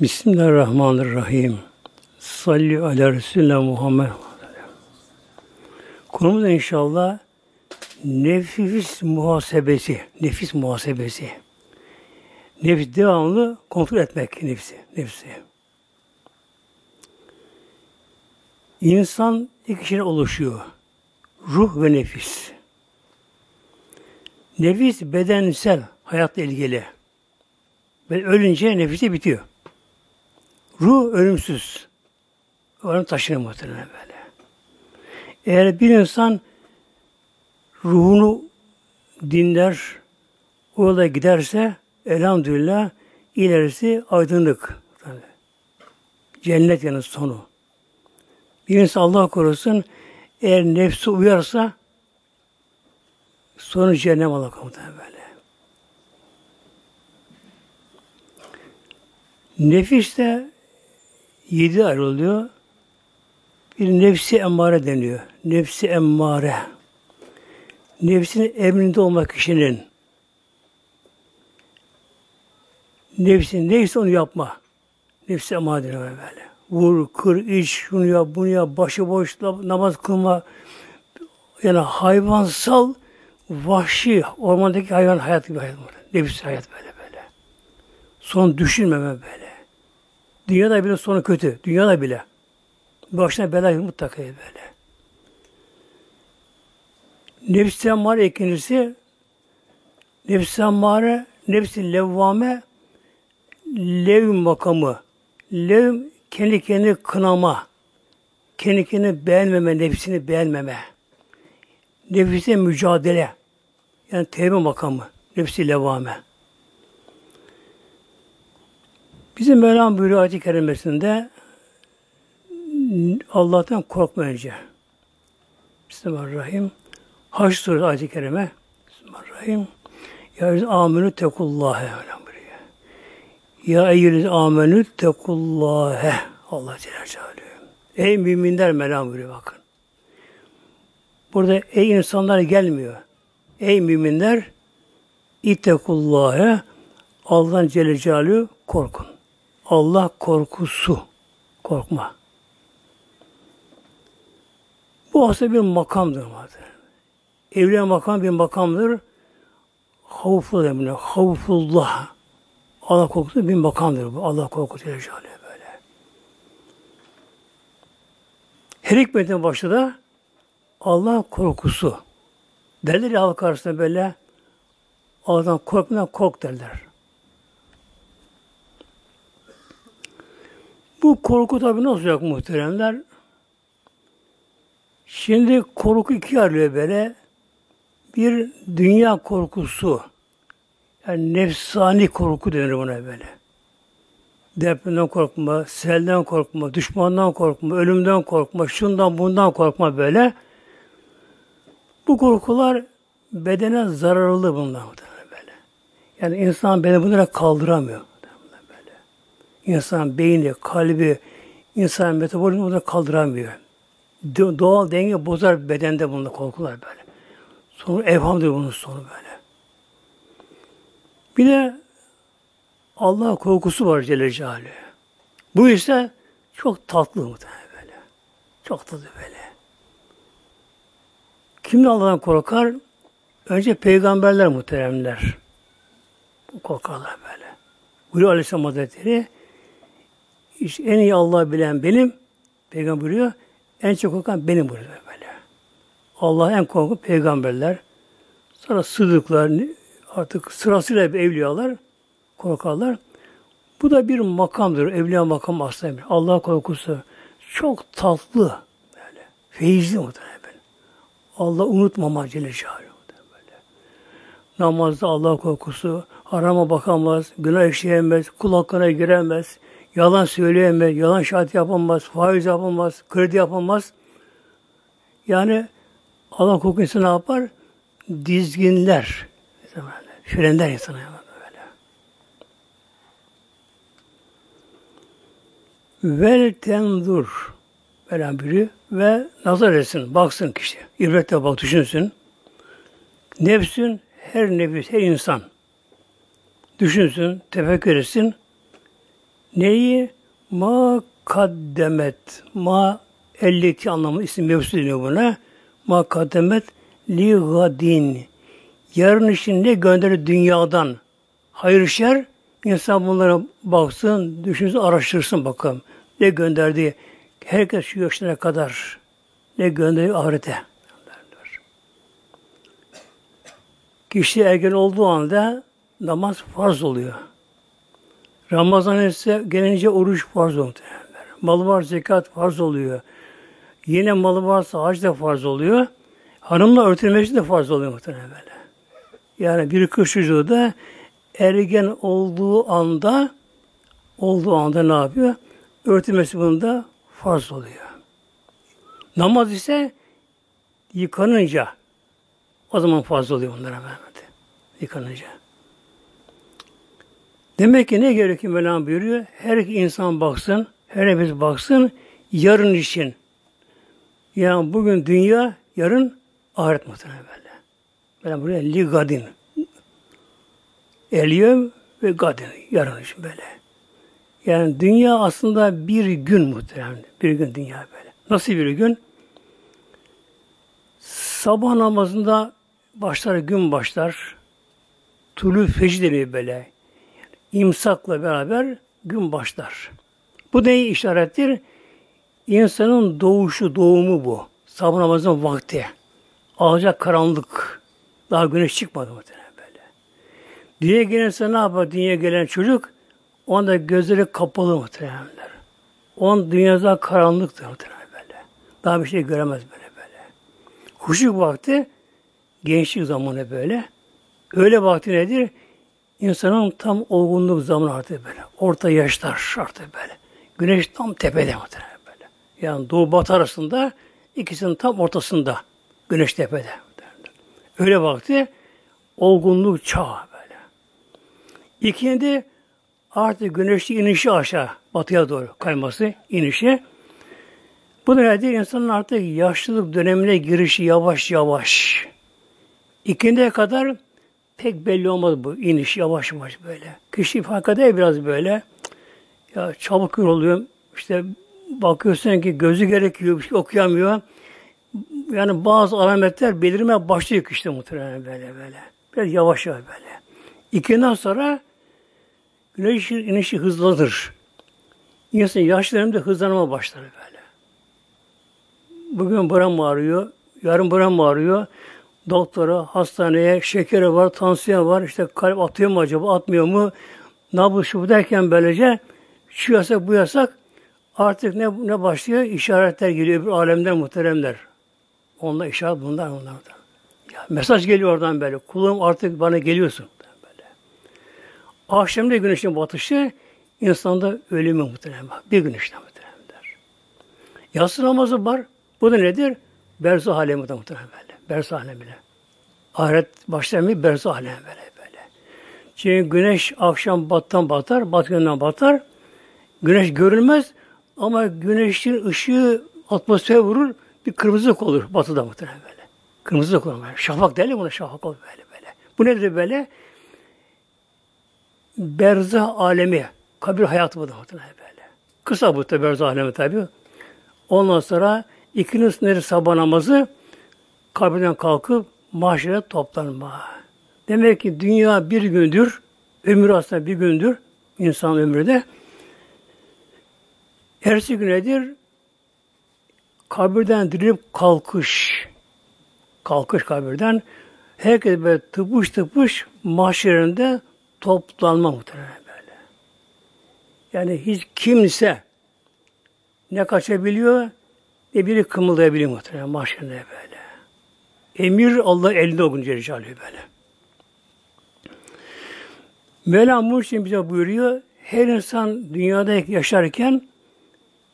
Bismillahirrahmanirrahim. Salli ala Resulullah Muhammed. Konumuz inşallah nefis muhasebesi. Nefis muhasebesi. Nefis devamlı kontrol etmek nefsi. Nefsi. İnsan iki şeyden oluşuyor. Ruh ve nefis. Nefis bedensel hayatla ilgili. Ve ölünce nefisi bitiyor. Ruh ölümsüz. Ölüm taşınır muhtemelen böyle. Eğer bir insan ruhunu dinler, o yola giderse elhamdülillah ilerisi aydınlık. Cennet yanı sonu. Bir insan Allah korusun eğer nefsi uyarsa sonu cehennem Allah komutanı böyle. Nefis de yedi ayrılıyor. Bir nefsi emmare deniyor. Nefsi emmare. Nefsinin emrinde olmak kişinin nefsin neyse onu yapma. Nefsi emmare deniyor böyle. Vur, kır, iç, şunu yap, bunu yap, başıboş namaz kılma. Yani hayvansal, vahşi, ormandaki hayvan hayat gibi hayat. Nefis hayat böyle böyle. Son düşünmeme böyle. Dünyada bile sonu kötü. Dünyada bile. Başına bela mutlaka böyle. Nefs-i emmare ikincisi nefs-i emmare, nefs-i levvame lev makamı. Lev kendi kendini kınama. Kendi kendini beğenmeme, nefsini beğenmeme. Nefise mücadele. Yani tevbe makamı. Nefsi levvame. Bizim Mevlam buyuruyor ayet-i kerimesinde Allah'tan korkma önce. Bismillahirrahmanirrahim. Haç suresi ayet-i kerime. Bismillahirrahmanirrahim. Ya amenü tekullâhe. Ya eyyüliz amenü tekullâhe. Allah Celle Celaluhu. Ey müminler Mevlam buyuruyor bakın. Burada ey insanlar gelmiyor. Ey müminler İttekullâhe Allah'ın Celle Celaluhu korkun. Allah korkusu. Korkma. Bu aslında bir makamdır. Evliya makam bir makamdır. Havful emine, havfullah. Allah korkusu bir makamdır bu. Allah korkusu böyle. Her hikmetin başı da Allah korkusu. Derler ya halk arasında böyle Allah'tan korkmadan kork derler. Bu korku tabi nasıl olacak muhteremler? Şimdi korku iki ayrılıyor böyle. Bir dünya korkusu. Yani nefsani korku denir buna böyle. Depremden korkma, selden korkma, düşmandan korkma, ölümden korkma, şundan bundan korkma böyle. Bu korkular bedene zararlı bunlar böyle. Yani insan beni bunlara kaldıramıyor. İnsan beyni, kalbi, insan metabolizmi bunları kaldıramıyor. Doğal denge bozar bedende bunlar korkular böyle. Sonu evhamdır bunun sonu böyle. Bir de Allah korkusu var Celle Celaluhu. Bu ise çok tatlı muhtemelen böyle. Çok tatlı böyle. Kim Allah'tan korkar? Önce peygamberler muhteremler. Korkarlar böyle. Buyuruyor Aleyhisselam Hazretleri işte en iyi Allah bilen benim. Peygamber buyuruyor. En çok korkan benim buyuruyor böyle. Allah en korku peygamberler. Sonra sıdıklar, artık sırasıyla evliyalar korkarlar. Bu da bir makamdır. Evliya makam aslında. Allah korkusu çok tatlı böyle. Feyizli muhtemelen. Allah unutmama Celle böyle. Namazda Allah korkusu, harama bakamaz, günah işleyemez, kul hakkına giremez, Yalan söyleyemez, yalan şahit yapamaz, faiz yapamaz, kredi yapamaz. Yani Allah korku insanı ne yapar? Dizginler. Frenler insana böyle. Vel tendur veren biri ve nazar etsin, baksın kişi. İbretle bak, düşünsün. Nefsün, her nefis, her insan düşünsün, tefekkür etsin Neyi? Ma kaddemet. Ma elleti anlamı isim mevzu deniyor buna. Ma kaddemet li gadin. Yarın için ne gönderir dünyadan? Hayır şer, insan bunlara baksın, düşünsün, araştırsın bakalım. Ne gönderdi? Herkes şu yaşına kadar ne gönderdi ahirete. Kişi ergen olduğu anda namaz farz oluyor. Ramazan ise gelince oruç farz oluyor. Malı var zekat farz oluyor. Yine malı varsa hac da farz oluyor. Hanımla örtülmesi de farz oluyor muhtemelen. Yani bir kız çocuğu da ergen olduğu anda olduğu anda ne yapıyor? Örtülmesi bunda farz oluyor. Namaz ise yıkanınca o zaman farz oluyor bunlara Mehmet. Yıkanınca. Demek ki ne gerekiyor Mevlam buyuruyor? Her insan baksın, her nefes baksın yarın için. Yani bugün dünya, yarın ahiret muhtemelen böyle. Böyle buraya li gadin. Eliyem ve gadin. Yarın için böyle. Yani dünya aslında bir gün muhtemelen. Bir gün dünya böyle. Nasıl bir gün? Sabah namazında başlar gün başlar. Tulü fecr deniyor böyle. İmsakla beraber gün başlar. Bu neyi işarettir? İnsanın doğuşu, doğumu bu. Sabah namazının vakti. Alacak karanlık. Daha güneş çıkmadı muhtemelen böyle. Dünya gelirse ne yapar? Dünya gelen çocuk onda gözleri kapalı muhtemelenler. On dünyada karanlıktır muhtemelen böyle. Daha bir şey göremez böyle böyle. Huşuk vakti gençlik zamanı böyle. Öyle vakti nedir? İnsanın tam olgunluk zamanı artık böyle. Orta yaşlar artık böyle. Güneş tam tepede muhtemelen böyle. Yani doğu batı arasında ikisinin tam ortasında. Güneş tepede. Öyle vakti olgunluk çağı böyle. İkindi artık güneşli inişi aşağı batıya doğru kayması inişi. Bu da nedir? İnsanın artık yaşlılık dönemine girişi yavaş yavaş. İkindiye kadar pek belli olmaz bu iniş yavaş yavaş böyle. Kişi fark eder biraz böyle. Ya çabuk oluyor. İşte bakıyorsun ki gözü gerekiyor, bir şey okuyamıyor. Yani bazı alametler belirmeye başlıyor işte muhtemelen böyle böyle. Biraz yavaş yavaş böyle. İkinden sonra güneş inişi hızlanır. İnsan yaşlarında hızlanma başlar böyle. Bugün buram ağrıyor, yarın buram ağrıyor doktora, hastaneye, şekeri var, tansiyon var, işte kalp atıyor mu acaba, atmıyor mu? Nabız şu derken böylece şu yasak, bu yasak artık ne, ne başlıyor? İşaretler geliyor bir alemden muhteremler. Onlar işaret bunlar bunlar. Ya, mesaj geliyor oradan böyle. Kulum artık bana geliyorsun. Böyle. Akşamda güneşin batışı insanda ölümü muhterem. Bir güneşten muhteremler. Yatsı namazı var. Bu da nedir? Berzah alemi de muhterem. Berzah alemine. Ahiret başlamıyor berzah alemi böyle böyle. Çünkü güneş akşam battan batar, batından batar. Güneş görülmez ama güneşin ışığı atmosfere vurur, bir kırmızılık olur batıda muhtemelen böyle. Kırmızılık olur. Böyle. Şafak derler buna şafak olur böyle böyle. Bu nedir böyle? Berzah alemi. Kabir hayatı bu da muhtemelen böyle. Kısa bu da berzah alemi tabi. Ondan sonra ikinin sınırı sabah namazı kabirden kalkıp mahşere toplanma. Demek ki dünya bir gündür, ömür aslında bir gündür, insan ömrü de. Ertesi gün nedir? Kabirden dirilip kalkış. Kalkış kabirden. Herkes böyle tıpış tıpış mahşerinde toplanma muhtemelen böyle. Yani hiç kimse ne kaçabiliyor ne biri kımıldayabiliyor muhtemelen mahşerinde böyle. Emir Allah elinde o gün Celle böyle. Mevlam bu için bize buyuruyor. Her insan dünyada yaşarken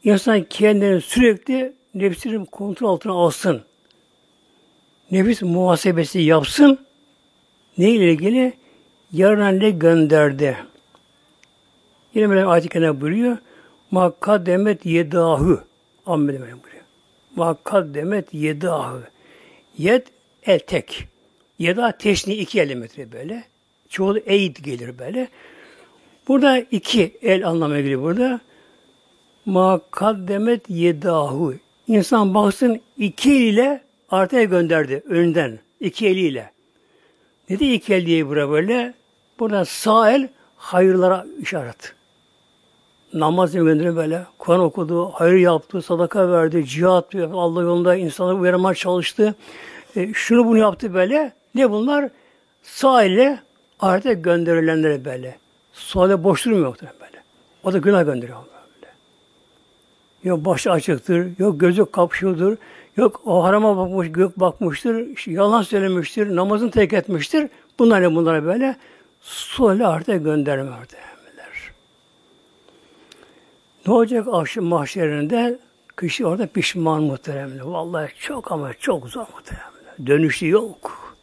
insan kendini sürekli nefsinin kontrol altına alsın. Nefis muhasebesi yapsın. Ne ile ilgili? Yarına ne gönderdi? Yine Mevlam ayet-i kerime buyuruyor. Makkademet yedahu. Amme buyuruyor. Makkademet yedahu. Yed el tek. Ya da teşni iki elemetre böyle. Çoğu eid gelir böyle. Burada iki el anlamına geliyor burada. Ma kaddemet yedahu. İnsan baksın iki eliyle artıya gönderdi önden. iki eliyle. Ne de iki el diye buraya böyle? Burada sağ el hayırlara işaret. Namaz gönderiyor böyle. Kur'an okudu, hayır yaptı, sadaka verdi, cihat yaptı, Allah yolunda insanları uyarmaya çalıştı. E, şunu bunu yaptı böyle. Ne bunlar? Sağ ile ahirete gönderilenlere böyle. Sol boş durmuyor böyle. O da günah gönderiyor böyle. Yok başı açıktır, yok gözü kapşıyordur, yok o harama bakmış, gök bakmıştır, yalan söylemiştir, namazını terk etmiştir. Bunlar ne bunlara böyle? Sol ahirete gönderme muhtemelenler. Ne olacak akşam mahşerinde? Kişi orada pişman muhteremler. Vallahi çok ama çok zor muhteremler. Dönüşü yok.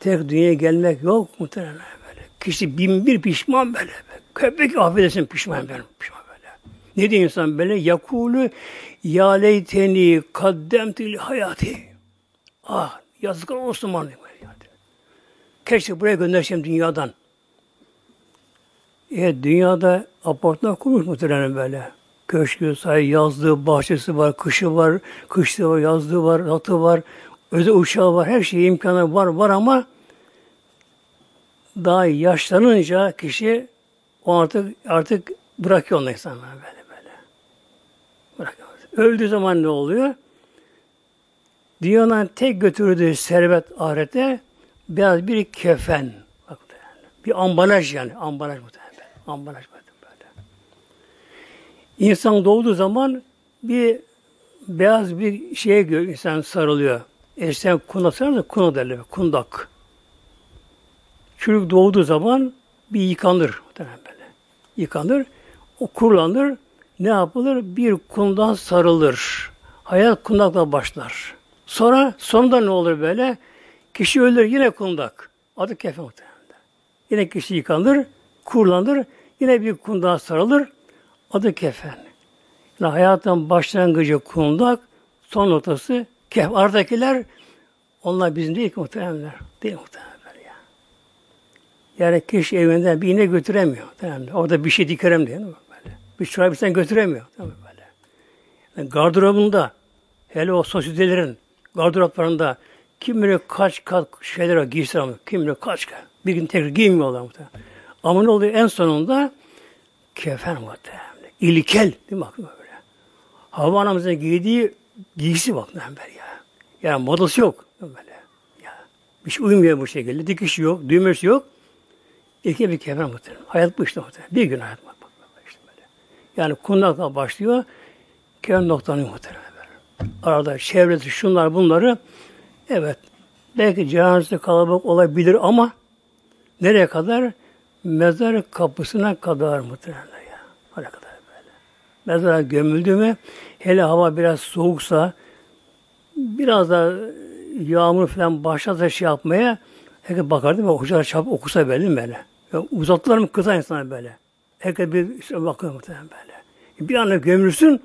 Tek dünyaya gelmek yok muhteremler böyle. Kişi bin bir pişman böyle. Köpek affedersin pişman benim pişman böyle. Ne diyor insan böyle? Yakulu ya leyteni kaddemtil hayati. Ah yazıklar olsun bana. Keşke buraya göndersem dünyadan. E, dünyada apartman kurmuş muhtemelen böyle. Köşkü, say, yazlığı, bahçesi var, kışı var, kışlığı var, yazlığı var, ratı var, özel uçağı var, her şey imkanı var, var ama daha yaşlanınca kişi o artık artık bırakıyor onu insanlar böyle böyle. Bırakıyor. Öldüğü zaman ne oluyor? Dünyanın tek götürdüğü servet ahirete biraz bir kefen. Bir ambalaj yani. Ambalaj muhtemelen. Ambalaj böyle. İnsan doğduğu zaman bir beyaz bir şeye gör, insan sarılıyor. Eskiden kundak sarılır kundak derler. Kundak. Çocuk doğduğu zaman bir yıkanır. Böyle. Yıkanır. O kurulanır. Ne yapılır? Bir kundan sarılır. Hayat kundakla başlar. Sonra sonunda ne olur böyle? Kişi ölür yine kundak. Adı kefen muhtemelen. Yine kişi yıkanır, kurulanır, yine bir kundağa sarılır. Adı kefen. Yani hayatın başlangıcı kundak, son notası kef. Aradakiler onlar bizim değil ki muhtemelenler. Değil muhtemelen ya. Yani kişi evinden bir iğne götüremiyor. Muhtemelen. Orada bir şey dikerem diye. Böyle. Bir çorabı sen götüremiyor. Böyle. Yani gardırobunda hele o sosyetelerin gardıroplarında kim bilir kaç kat şeyler giysiler kim bilir kaç kat. Bir gün tekrar giymiyorlar muhtemelen. Ama ne oluyor en sonunda? Kefen muhtemelen. İlkel değil mi bakın böyle. Hava anamızın giydiği giysi bak böyle ya. Yani modası yok böyle. Ya. Bir şey uymuyor bu şekilde. Dikiş yok, düğmesi yok. İlkel bir kefen muhtemelen. Hayat bu işte muhtemelen. Bir gün hayat bak, işte böyle. Yani kundakla başlıyor. Kefen noktanı muhtemelen. Arada çevresi şunlar bunları Evet. Belki cenazesi kalabalık olabilir ama nereye kadar? Mezar kapısına kadar muhtemelen ya. Oraya kadar böyle. Mezara gömüldü mü hele hava biraz soğuksa biraz da yağmur falan başlasa şey yapmaya herkes bakardı ve hocalar çabuk okusa böyle böyle. Yani uzattılar mı kısa insana böyle. Herkes bir işte bakıyor muhtemelen böyle. Bir anda gömülsün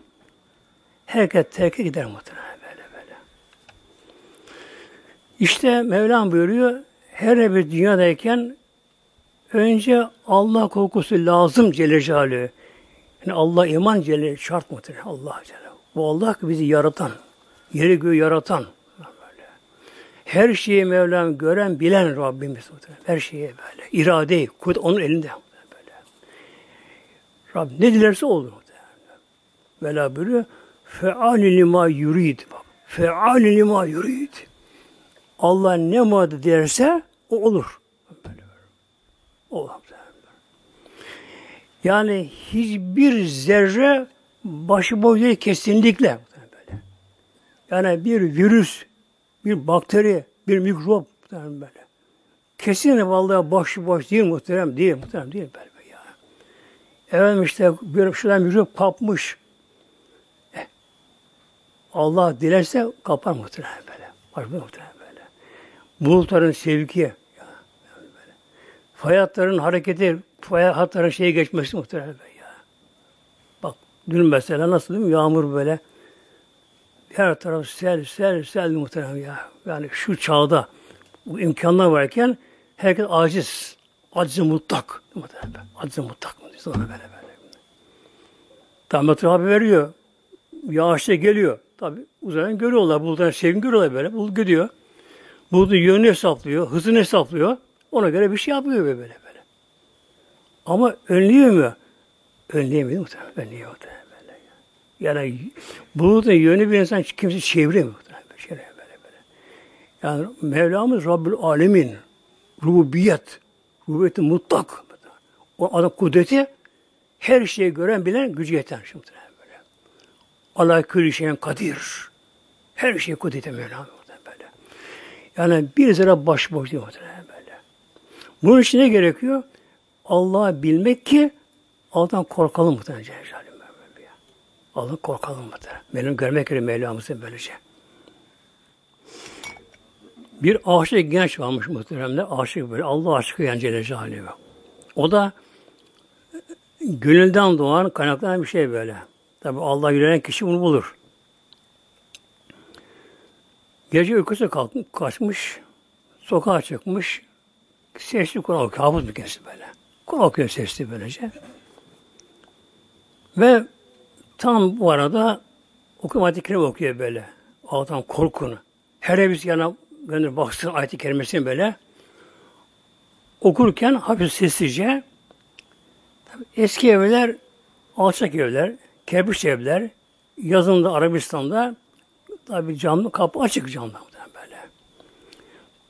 herkes terk gider muhtemelen. İşte Mevlam buyuruyor, her bir dünyadayken önce Allah korkusu lazım Celle Celaluhu. Yani Allah iman Celle şart mıdır? Allah Celle. Bu Allah bizi yaratan, yeri göğü yaratan. Böyle. Her şeyi Mevlam gören, bilen Rabbimiz. Her şeyi böyle. İrade, kudret onun elinde. Böyle. Rabbim ne dilerse olur. Vela buyuruyor. Fe'ali lima yurid. Fe'ali lima yurid. Allah ne murad derse o olur. O. Yani hiçbir zerre başıboş değil kesinlikle. Böyle. Yani bir virüs, bir bakteri, bir mikrop böyle. Kesin vallahi başıboş değil muhterem değil muhterem değil böyle ya. Efendim işte bir şuradan mikrop kapmış. Eh, Allah dilerse kapar muhterem böyle. Başıboş muhterem bulutların sevki, böyle. Fay hatların hareketi, fay hatların şeye geçmesi muhtemelen ya. Bak dün mesela nasıl değil mi? Yağmur böyle her taraf sel, sel, sel muhtemelen ya. Yani şu çağda bu imkanlar varken herkes aciz. Aciz mutlak. Aciz mutlak sana böyle böyle. Tabi abi veriyor. Yağışta geliyor. Tabi uzaydan görüyorlar. Buluttan sevin görüyorlar böyle. Bulut gidiyor. Bulutun yönünü hesaplıyor. Hızını hesaplıyor. Ona göre bir şey yapıyor böyle böyle. Ama önlüyor mu? Önleyemiyor muhtemelen. Önlüyor muhtemelen. Böyle. Yani bulutun yönü bir insan kimse çeviremiyor. Böyle, böyle, böyle. Yani Mevlamız Rabbül Alemin. Rububiyet. Rububiyeti mutlak. O adam kudreti her şeyi gören bilen gücü yeten. Şimdi böyle. Allah külü şeyin kadir. Her şeyi kudreti Mevlam böyle. Yani bir zira başboş değil muhtemelen böyle. Bunun için ne gerekiyor? Allah'ı bilmek ki Allah'tan korkalım muhtemelen Celle Allah'tan korkalım muhtemelen. Benim görmek üzere Mevlamızı böylece. Bir aşık genç varmış muhteremde. Aşık böyle. Allah aşkı yani Celle Celaluhu. O da gönülden doğan kaynaklanan bir şey böyle. Tabi Allah yürüyen kişi bunu bulur. Gece uykusu kalkmış, kaçmış, sokağa çıkmış, sesli Kur'an okuyor, hafız bir kendisi böyle. Kur'an okuyor sesli böylece. Ve tam bu arada okumatik kelime okuyor böyle. Allah'tan korkunu. Her birisi yana gönül baksın ayet-i kerimesini böyle. Okurken hafif sessizce eski evler alçak evler, kerpiç evler, yazında Arabistan'da tabi camlı kapı açık camda böyle.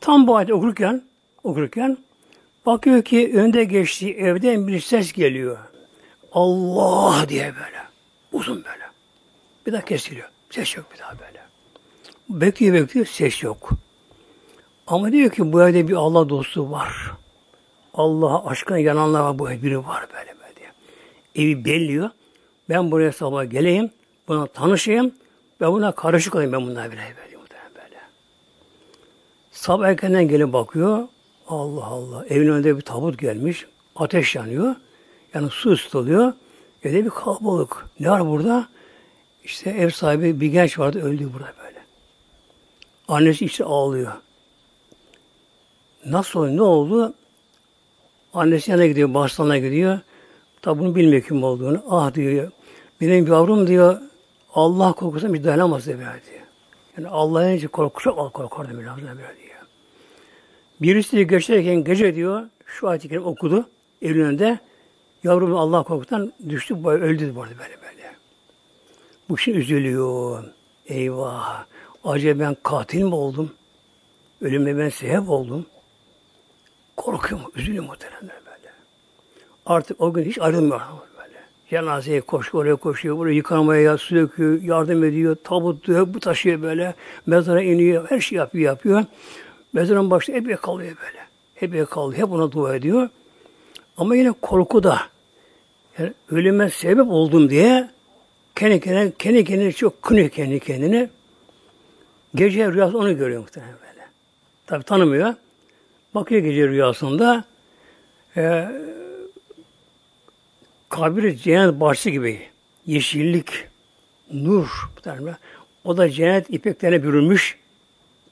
Tam bu ayet okurken okurken bakıyor ki önde geçtiği evden bir ses geliyor. Allah diye böyle. Uzun böyle. Bir daha kesiliyor. Ses yok bir daha böyle. Bekliyor bekliyor ses yok. Ama diyor ki bu evde bir Allah dostu var. Allah'a aşkına yananlar var bu evde biri var böyle böyle. Evi belliyor. Ben buraya sabah geleyim. Buna tanışayım. Ben buna karışık olayım ben bunlara böyle böyle. böyle. Sabah erkenden gelip bakıyor. Allah Allah. Evin önünde bir tabut gelmiş. Ateş yanıyor. Yani su ısıtılıyor. Evde bir kalabalık. Ne var burada? İşte ev sahibi bir genç vardı öldü burada böyle. Annesi işte ağlıyor. Nasıl oldu? Ne oldu? Annesi yanına gidiyor, başlarına gidiyor. Tabi bunu bilmiyor kim olduğunu. Ah diyor, benim yavrum diyor, Allah korkusuna dayanamaz diyor. Yani Allah'ın için korku çok korkardı biraz diyor. Birisi de geçerken gece diyor, şu ayet-i okudu evin önünde. Yavrum Allah korkutan düştü, öldü bu arada böyle böyle. Bu şey üzülüyor. Eyvah. Acaba ben katil mi oldum? Ölüme ben sebep oldum. Korkuyor mu? Üzülüyor muhtemelen böyle. Artık o gün hiç ayrılmıyor böyle. Cenazeye koşuyor, oraya koşuyor, buraya yıkamaya su döküyor, yardım ediyor, tabut diyor, bu taşıyor böyle. Mezara iniyor, her şey yapıyor, yapıyor. Mezarın başında epey kalıyor böyle. Epey kalıyor, hep ona dua ediyor. Ama yine korku da. Yani ölüme sebep oldum diye kendi kendine, kendi kendine çok kınıyor kendi kendine. Gece rüyası onu görüyor muhtemelen böyle. Tabi tanımıyor. Bakıyor gece rüyasında e, kabir cennet bahçesi gibi yeşillik, nur. O da cennet ipeklerine bürünmüş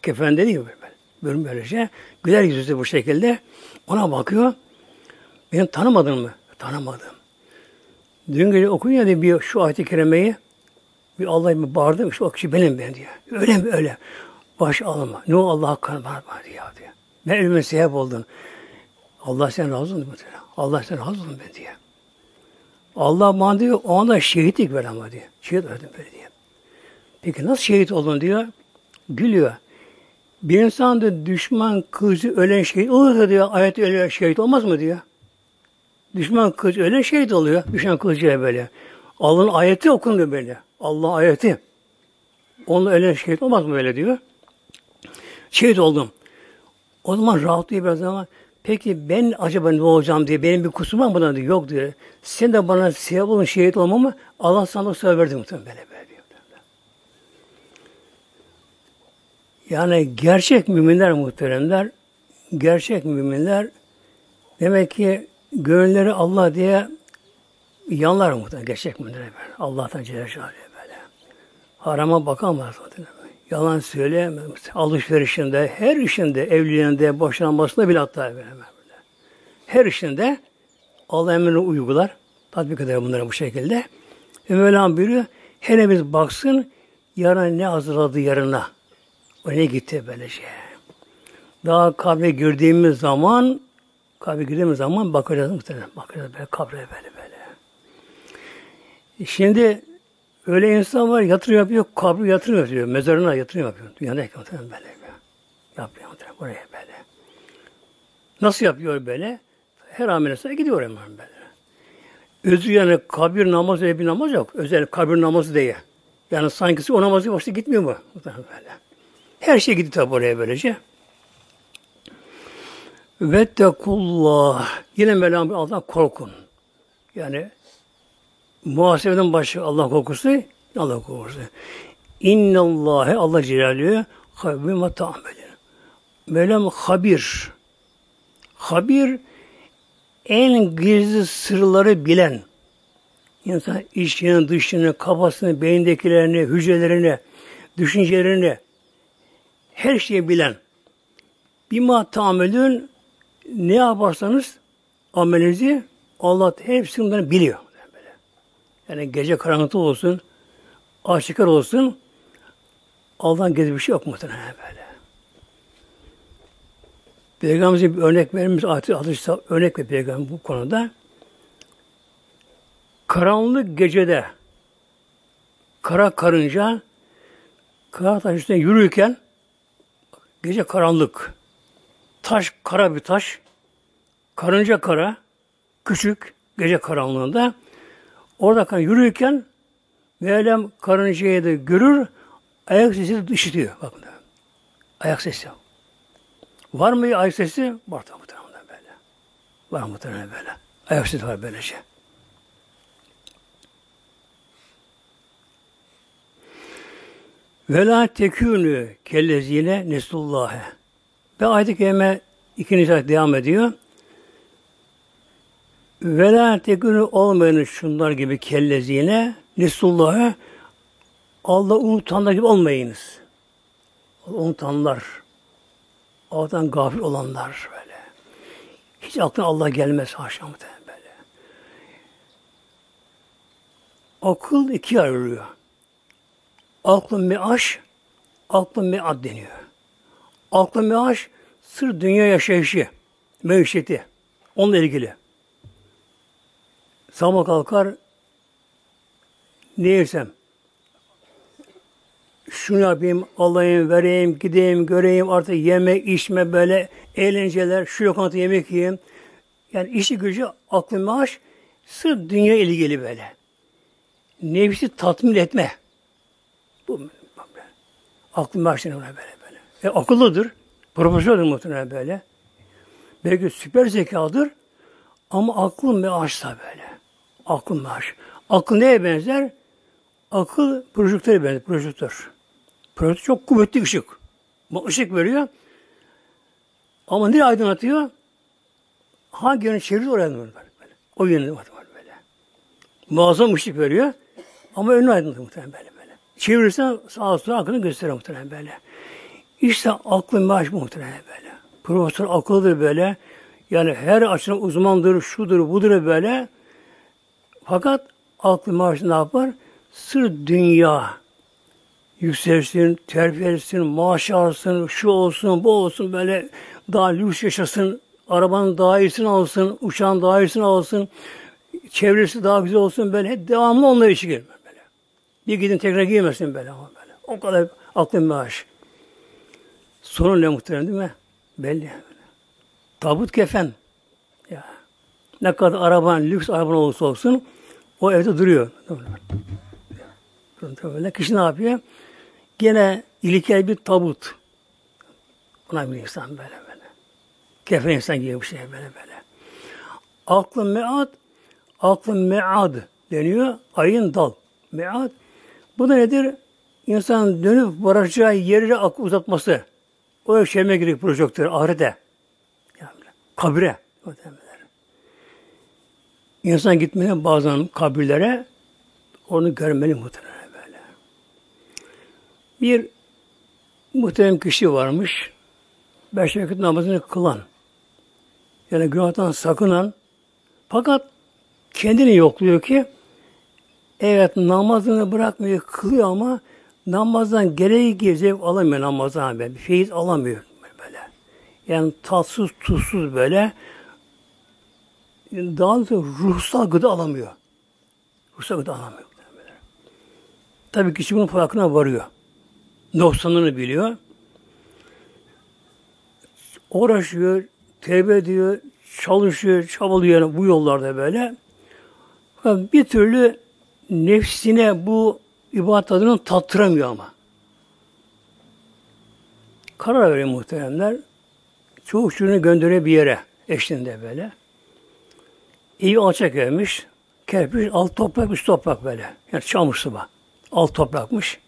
kefende değil mi? Bölüm böylece. Güler yüzlü bu şekilde. Ona bakıyor. Benim tanımadın mı? Tanımadım. Dün gece okuyun ya bir şu ayet-i kerimeyi bir Allah'a bir bağırdım. Şu kişi benim ben diyor. Öyle mi? Öyle. Baş alma. Ne o Allah hakkını bana var diyor. diyor. Ben ölüme sebep oldum. Allah sen razı olsun. Allah sen razı olsun ben diye. Allah bana diyor o anda şehitlik ver ama diyor. Şehit verdim böyle diye. Peki nasıl şehit oldun diyor. Gülüyor. Bir insan da düşman kızı ölen şehit olursa diyor ayet öyle şehit olmaz mı diyor. Düşman kız ölen şehit oluyor. Düşman kılıcıya böyle. Allah'ın ayeti okunuyor böyle. Allah ayeti. Onunla ölen şehit olmaz mı böyle diyor. Şehit oldum. O zaman rahatlıyor biraz ama peki ben acaba ne olacağım diye benim bir kusurum var buna diyor. Yok diyor. Sen de bana sebep olun şehit olmamı Allah sana söz verdi muhtemelen böyle böyle diyor. Yani gerçek müminler muhteremler, gerçek müminler demek ki gönülleri Allah diye yanlar muhtemelen gerçek müminler böyle. Allah'tan Celle böyle. Harama bakamaz muhtemelen. Yalan söyleyemez. Alışverişinde, her işinde, evliliğinde, boşanmasında bile hatta böyle. her işinde Allah emrini uygular. Tatbik eder bunları bu şekilde. Ve Mevlam buyuruyor, hele biz baksın yarın ne hazırladı yarına. O ne gitti böylece. Daha kabre girdiğimiz zaman kabre girdiğimiz zaman bakacağız muhtemelen. Bakacağız böyle kabre böyle böyle. Şimdi öyle insan var yatırım yapıyor, kabri yatırım yapıyor, mezarına yatırım yapıyor. Dünyada muhtemelen böyle. Yapıyor muhtemelen buraya böyle. Nasıl yapıyor böyle? Her amelesine gidiyor hemen böyle. Özü yani kabir namazı diye bir namaz yok. Özel kabir namazı diye. Yani sanki o namazı başta gitmiyor mu? Böyle. Her şey gidiyor tabi oraya böylece. Vettekullah. Yine Mevlam Allah'tan korkun. Yani muhasebeden başka Allah korkusu Allah korkusu. İnnallâhe Allah Celaluhu habime ta'melin. Mevlam habir. Habir en gizli sırları bilen, insan içini, dışını, kafasını, beyindekilerini, hücrelerini, düşüncelerini, her şeyi bilen, bima tamelün ne yaparsanız amelinizi Allah hepsini biliyor. Yani gece karanlıkta olsun, aşikar olsun, Allah'ın gizli bir şey yok muhtemelen böyle. Peygamberimize bir örnek vermiş, hadis örnek ve peygamber bu konuda. Karanlık gecede kara karınca kara taş üstüne yürürken gece karanlık taş kara bir taş karınca kara küçük gece karanlığında orada yürürken Mevlam karıncayı da görür ayak sesi de işitiyor. Bakın. Ayak sesi. Var mı ayak sesi? Var muhtemelen böyle. Var muhtemelen böyle. Ayak sesi var böylece. Ve la tekûnü kellezine nesullâhe. Ve ayet-i kerime ikinci ayet devam ediyor. Ve la tekûnü şunlar gibi kellezine nesullâhe Allah unutanlar gibi olmayınız. Unutanlar, Allah'tan gafil olanlar böyle. Hiç aklına Allah gelmez haşa böyle. Akıl iki ayrılıyor. Aklın meaş, aklın mead deniyor. Aklın meaş, sır dünya yaşayışı, mevşeti. Onunla ilgili. Sabah kalkar, ne yersem, şunu yapayım, alayım, vereyim, gideyim, göreyim, artık yeme, içme böyle eğlenceler, şu lokanta yemek yiyeyim. Yani işi gücü, aklı maaş, sırf dünya ilgili böyle. Nefsi tatmin etme. Bu aklı maaş böyle böyle. E, akıllıdır, profesördür muhtemelen böyle. Belki süper zekadır ama aklı maaşsa böyle. Akıl maaş. Akıl neye benzer? Akıl projektöre benzer, projektör. Projektör çok kuvvetli ışık. Bu ışık veriyor. Ama nereye aydınlatıyor? Hangi yöne çeviriyor oraya böyle. O yöne var böyle. Muazzam ışık veriyor. Ama önünü aydınlatıyor muhtemelen böyle böyle. Çevirirsen sağa sola akını gösteriyor muhtemelen böyle. İşte aklın maaş muhtemelen böyle. Profesör akıllıdır böyle. Yani her açıdan uzmandır, şudur, budur böyle. Fakat aklı maaş ne yapar? Sır dünya, yükselsin, terfi etsin, maaş alsın, şu olsun, bu olsun, böyle daha lüks yaşasın, arabanın daha iyisini alsın, uçağın daha iyisini alsın, çevresi daha güzel olsun, böyle hep devamlı onlar işi girme böyle. Bir gidin tekrar giymesin böyle böyle. O kadar aklın maaş. Sorun ne muhtemelen değil mi? Belli. Böyle. Tabut kefen. Ya. Ne kadar araban, lüks araban olursa olsun, o evde duruyor. Böyle kişi ne yapıyor? Gene ilkel bir tabut. Buna bir insan böyle böyle. Kefen insan gibi bir şey böyle böyle. Aklın mead, aklın mead deniyor. Ayın dal. Mead. Bu da nedir? İnsan dönüp varacağı yeri uzatması. O yaşamaya gerek projektör ahirete. Yani, kabire. İnsan gitmeli bazen kabirlere onu görmeli muhtemelen. Bir muhterem kişi varmış. Beş vakit namazını kılan. Yani günahtan sakınan fakat kendini yokluyor ki evet namazını bırakmıyor, kılıyor ama namazdan gereği gibi alamıyor namazdan böyle. Bir feyiz alamıyor böyle. Yani tatsız, tuzsuz böyle daha doğrusu ruhsal gıda alamıyor. Ruhsal gıda alamıyor. Tabii kişi bunun farkına varıyor. Noksanını biliyor. Uğraşıyor, tevbe ediyor, çalışıyor, çabalıyor yani bu yollarda böyle. Bir türlü nefsine bu ibadet tadını tattıramıyor ama. Karar veriyor muhteremler. Çoğu çocuğunu gönderiyor bir yere eşliğinde böyle. İyi alçak evmiş. Kerpiç, alt toprak, üst toprak böyle. Yani çamur sıva. Alt toprakmış.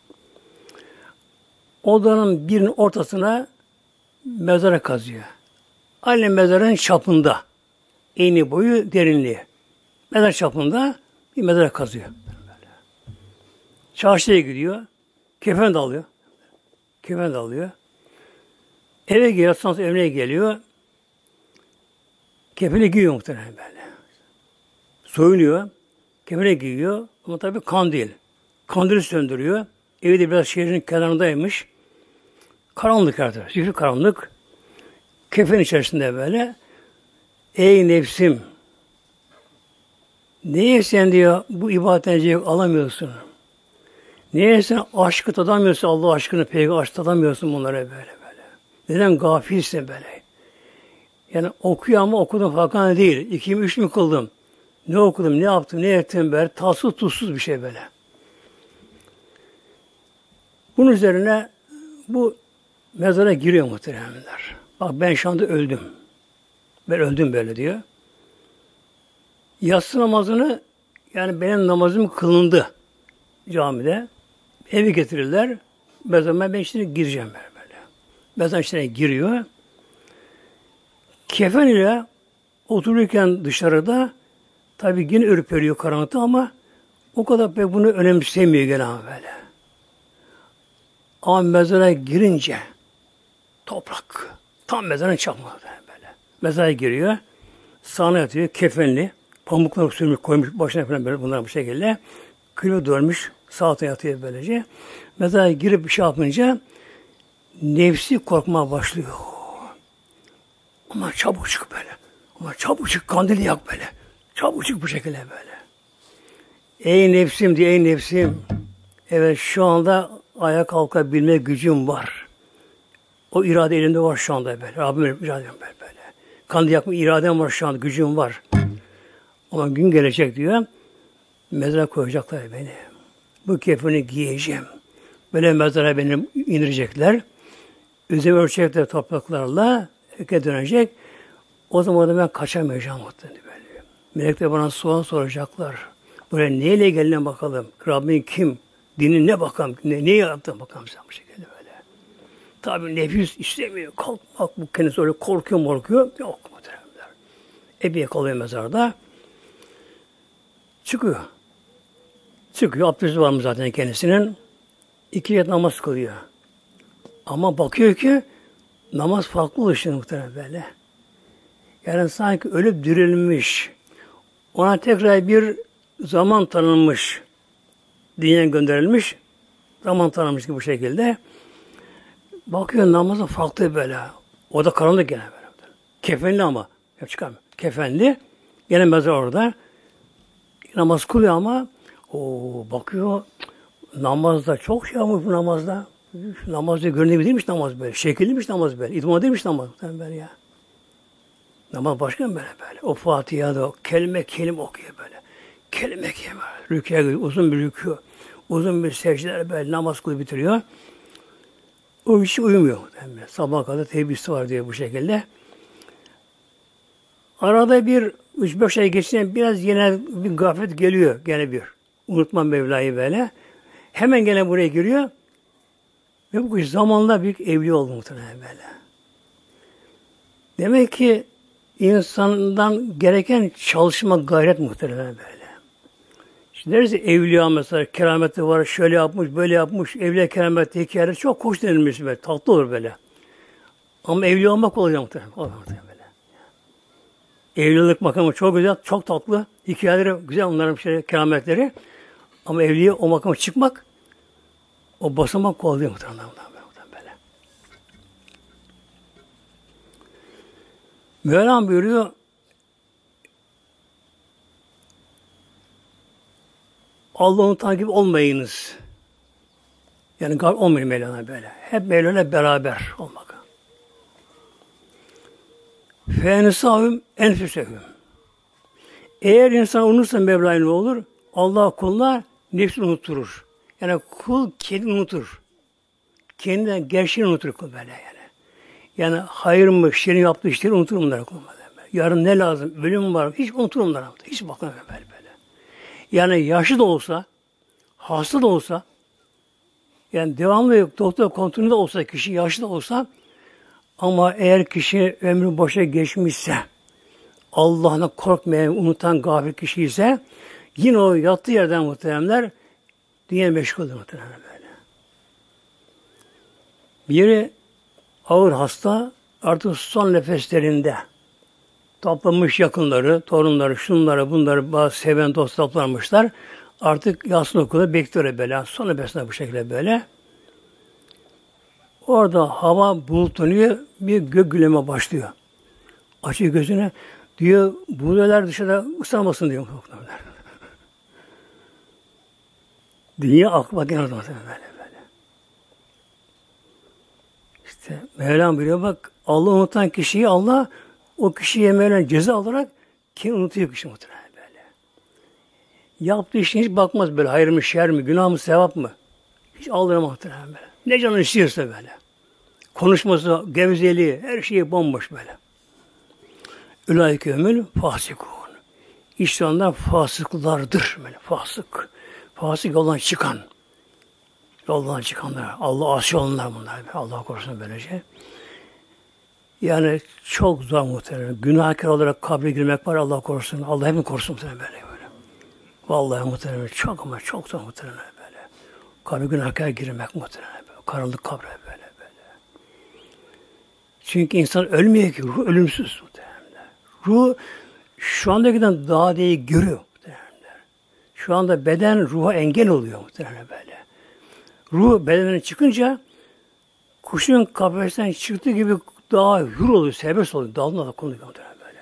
Odanın birinin ortasına mezara kazıyor. Aynı mezarın çapında. Eni boyu, derinliği. Mezar çapında bir mezara kazıyor. Çarşıya gidiyor. Kefen de alıyor. Kefen de alıyor. Eve geliyor, sonra evine geliyor. Kefeni giyiyor muhtemelen böyle. Soyunuyor. Kefene giyiyor. Ama tabii kandil. Kandili söndürüyor. Evi de biraz şehrin kenarındaymış. Karanlık artık. Zifri karanlık. Kefen içerisinde böyle. Ey nefsim Niye sen diyor bu ibadetten alamıyorsun? Niye sen aşkı tadamıyorsun Allah aşkını, peygamber aşkı tadamıyorsun bunlara böyle böyle? Neden gafilsin böyle? Yani okuyor ama okudum farkında değil. İki mi üç mü kıldım? Ne okudum, ne yaptım, ne ettim böyle. Tatsız tuzsuz bir şey böyle. Bunun üzerine bu mezara giriyor muhteremler. Bak ben şu anda öldüm. Ben öldüm böyle diyor. Yatsı namazını yani benim namazım kılındı camide. Evi getirirler. Mezarıma ben içine gireceğim böyle. böyle. Mezar içine giriyor. Kefen ile otururken dışarıda tabi yine ürperiyor karanlıkta ama o kadar pek bunu önemsemiyor gene böyle. Ama mezara girince toprak tam mezarın çapında böyle. Mezara giriyor. Sağına yatıyor kefenli. Pamuklar sürmüş koymuş başına falan böyle bunlar bu şekilde. Kilo dönmüş saate yatıyor böylece. Mezara girip bir şey yapınca nefsi korkmaya başlıyor. Ama çabuk çık böyle. Ama çabuk çık kandili yak böyle. Çabuk çık bu şekilde böyle. Ey nefsim diye ey nefsim. Evet şu anda ayağa kalkabilme gücüm var. O irade elinde var şu anda böyle. Rabbim iradem böyle böyle. Kandil yakma iradem var şu anda, gücüm var. Ama gün gelecek diyor. Mezara koyacaklar beni. Bu kefeni giyeceğim. Böyle mezara beni indirecekler. Üzerime ölçecekler topraklarla. Eke dönecek. O zaman da ben kaçamayacağım muhtemelen böyle. Melekler bana soğan soracaklar. Buraya neyle gelene bakalım. Rabbin kim? Dinin ne bakalım? Ne, ne yaptın bakalım sen bu şekilde böyle. Tabi nefis istemiyor. Kalkmak bu kendisi öyle korkuyor korkuyor. Yok muhtemelen. Ebeye kalıyor mezarda. Çıkıyor. Çıkıyor. Abdesti var mı zaten kendisinin? İki yet namaz kılıyor. Ama bakıyor ki namaz farklı oluşuyor muhtemelen böyle. Yani sanki ölüp dirilmiş. Ona tekrar bir zaman tanınmış. Dünyaya gönderilmiş. Zaman tanınmış gibi bu şekilde. Bakıyor namazı farklı böyle. O da karanlık gene böyle. Kefenli ama. Hep çıkarmıyor. Kefenli. Gene mezar orada namaz kılıyor ama o bakıyor namazda çok şey yapmış bu namazda. Namazda görünebilirmiş namaz böyle. Şekilliymiş namaz böyle. İdman edilmiş namaz böyle ya. Namaz başka mı böyle böyle? O Fatiha'da kelime kelime okuyor böyle. Kelime kelime. Rüküye. Uzun bir rükü. Uzun bir secdeler böyle namaz kılıyor bitiriyor. O hiç uyumuyor. Yani sabah kadar tebisi var diyor bu şekilde. Arada bir üç beş ay geçtiğinde biraz yine bir gaflet geliyor gene bir. Unutmam Mevla'yı böyle. Hemen gene buraya giriyor. Ve bu zamanla büyük evli oldu muhtemelen böyle. Demek ki insandan gereken çalışma gayret muhtemelen böyle. İşte derse evliya mesela kerameti var, şöyle yapmış, böyle yapmış, evliya kerameti hikayeleri çok hoş denilmiş böyle, tatlı olur böyle. Ama evliya olmak olacak muhtemelen. Muhtemelen. Evlilik makamı çok güzel, çok tatlı. Hikayeleri güzel onların şey, kerametleri. Ama evliye o makama çıkmak o basamak kolay muhtemelen. Böyle. Mevlam buyuruyor Allah'ın takip olmayınız. Yani gar olmayın Mevlana böyle. Hep Mevlana beraber olmak. Fensahüm enfüsehüm. Eğer insan unutsa Mevla'yı ne olur? Allah kullar nefsini unuturur. Yani kul kendini unutur. Kendinden gerçeğini unutur kul böyle yani. Yani hayır mı, şirin yaptığı işleri unutur bunları kul. Yarın ne lazım, ölüm var, hiç unutur bunları. Hiç bakmıyor böyle böyle. Yani yaşlı da olsa, hasta da olsa, yani devamlı doktor kontrolünde olsa kişi yaşlı da olsa ama eğer kişi ömrü boşa geçmişse Allah'ına korkmayan, unutan gafil kişi ise yine o yattığı yerden muhteremler dünya meşguldür muhteremler böyle. Biri ağır hasta artık son nefeslerinde toplamış yakınları, torunları, şunları, bunları bazı seven dost toplanmışlar. Artık yatsın okulu bekliyor böyle. Son nefesinde bu şekilde böyle. Orada hava bulutlanıyor, bir gök güleme başlıyor. Açıyor gözüne, diyor buğdaylar dışarıda ıslanmasın diyor. Dünya aklıma gelmedi böyle böyle. İşte Mevlam biliyor bak Allah unutan kişiyi Allah o kişiye Mevlam ceza olarak kim unutuyor kişi muhtemelen böyle. Yaptığı işine hiç bakmaz böyle hayır mı şer mi günah mı sevap mı? Hiç aldıramaz muhtemelen böyle. Ne canı istiyorsa böyle. Konuşması, gevzeliği, her şeyi bomboş böyle. Ülaike ömül fasikun. İşte onlar fasıklardır. Böyle, fasık. Fasık yoldan çıkan. Yoldan çıkanlar. Allah asi olanlar bunlar. Allah korusun böylece. Yani çok zor muhtemelen. Günahkar olarak kabre girmek var Allah korusun. Allah hepini korusun muhtemelen böyle böyle. Vallahi muhtemelen çok ama çok zor muhtemelen böyle. Kabre günahkar girmek muhtemelen böyle. Karanlık kabre böyle böyle. Çünkü insan ölmüyor ki. Ruh ölümsüz muhtemelen. Ruh şu anda giden daha değil görüyor. Şu anda beden ruha engel oluyor muhtemelen böyle. Ruh bedenden çıkınca kuşun kafesten çıktığı gibi daha hür oluyor, serbest oluyor. Dalına da konuyor böyle.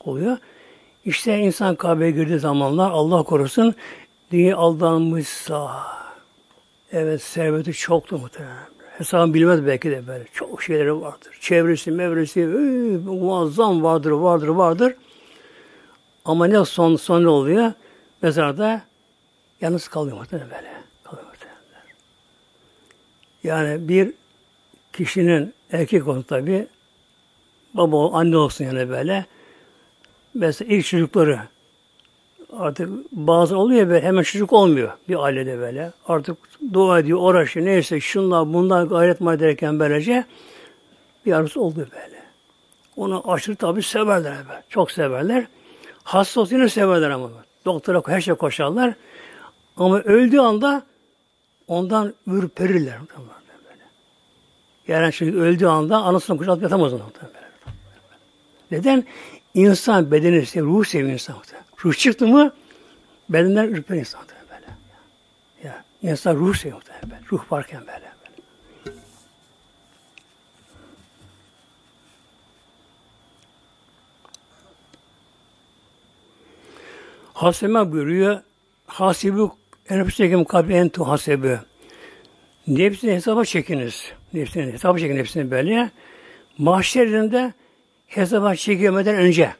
Oluyor. İşte insan kabreye girdiği zamanlar Allah korusun diye aldanmışsa evet serveti çoktu muhtemelen. Hesabını bilmez belki de böyle. Çok şeyleri vardır. Çevresi, mevresi ee, muazzam vardır, vardır, vardır. Ama ne son, son oluyor? Mezarda yalnız kalıyor muhtemelen böyle. Kalıyor muhtemelen. Yani bir kişinin erkek olsun tabi baba anne olsun yani böyle mesela ilk çocukları artık bazı oluyor böyle hemen çocuk olmuyor bir ailede böyle. Artık dua ediyor, uğraşıyor neyse şunlar bunlar gayret ederken böylece bir arzusu oluyor böyle. Onu aşırı tabi severler böyle. Çok severler. Hasta olsa yine severler ama. Doktora her şey koşarlar. Ama öldüğü anda ondan ürperirler. Yani çocuk öldüğü anda anasını kucaklayıp yatamaz. Neden? İnsan bedeni seviyor, ruh seviyor insan. Ruh çıktı mı bedenden ürper insan. Ya, insan ruh seviyor. Ruh varken böyle. Haseme buyuruyor. Hasibu enfüsekem kabli entu hasebu. Nefsini hesaba çekiniz. Nefsini hesaba çekin nefsini böyle. Mahşerinde hesaba çekilmeden önce.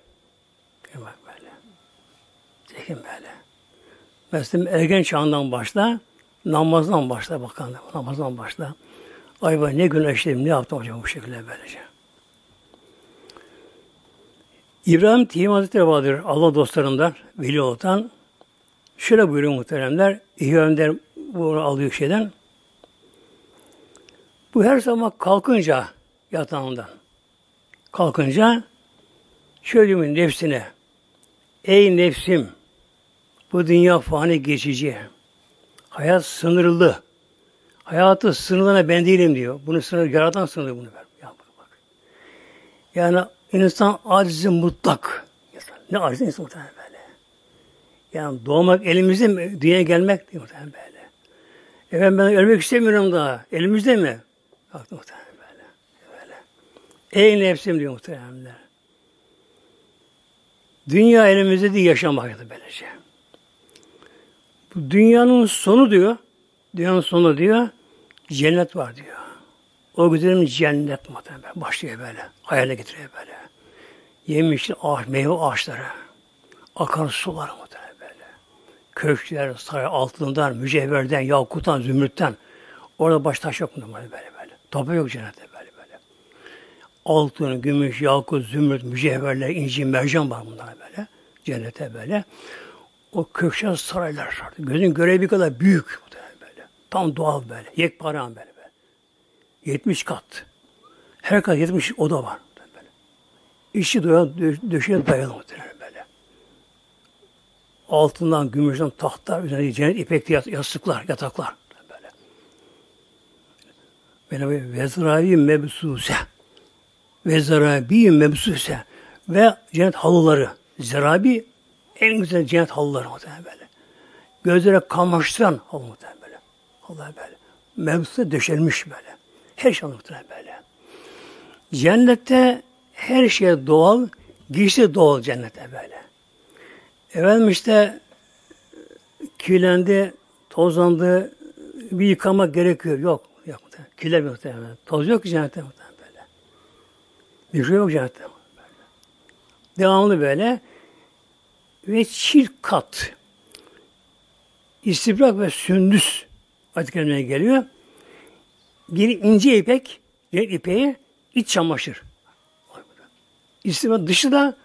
Bak böyle. Çekin böyle. Mesela ergen çağından başla, namazdan başla bakalım. Namazdan başla. Ay ben ne günah işledim, ne yaptım hocam bu şekilde böylece. İbrahim Tihim Hazretleri vardır Allah dostlarından, veli olan. Şöyle buyuruyor muhteremler. İbrahim bunu alıyor şeyden. Bu her zaman kalkınca yatağından kalkınca şöyle diyor nefsine Ey nefsim bu dünya fani geçici. Hayat sınırlı. Hayatı sınırlarına ben değilim diyor. Bunu sınır yaratan sınırlı bunu ver. Yani insan acizi mutlak. Ne aciz insan muhtemelen böyle. Yani doğmak elimizde mi? Dünyaya gelmek diye muhtemelen böyle. Efendim ben ölmek istemiyorum daha. Elimizde mi? Bak muhtemelen böyle. böyle. Ey nefsim diyor muhtemelen. Dünya elimizde değil yaşamak böylece. Bu dünyanın sonu diyor. Dünyanın sonu diyor. Cennet var diyor. O güzelim cennet muhtemelen. Başlıyor böyle. Hayale getiriyor böyle. Yemişli ağaç, meyve ağaçları. Akan sular muhtemelen böyle. Köşkler, saray altından, mücevherden, yakuttan, zümrütten. Orada baş taş yok muhtemelen böyle böyle. Topu yok cennette böyle böyle. Altın, gümüş, yakut, zümrüt, mücevherler, inci, mercan var bunlar böyle. Cennete böyle. O köşkler, saraylar vardı. Gözün görevi kadar büyük böyle. Tam doğal böyle. Yekparan böyle. 70 kat. Her kat 70 oda var. Böyle. İşi doya, döşeye dayalı muhtemelen böyle. Altından, gümüşten tahtlar, üzerinde cennet ipekli yastıklar, yataklar. Böyle. Böyle vezravi mebsuse. Vezravi mebsuse. Ve cennet halıları. Zerabi en güzel cennet halıları muhtemelen böyle. Gözlere kamaştıran halı muhtemelen böyle. Halılar böyle. Mebsuse döşelmiş böyle. Her şey muhtemelen böyle. Cennette her şey doğal, giysi doğal cennette böyle. Efendim işte kirlendi, tozlandı, bir yıkamak gerekiyor. Yok. Yok. Kirler muhtemelen. Toz yok ki cennette muhtemelen böyle. Bir şey yok cennette. Böyle. Devamlı böyle. Ve çift kat. İstibrak ve sündüs ayet geliyor. Bir ince ipek, cennet ipeği iç çamaşır. İstima dışı da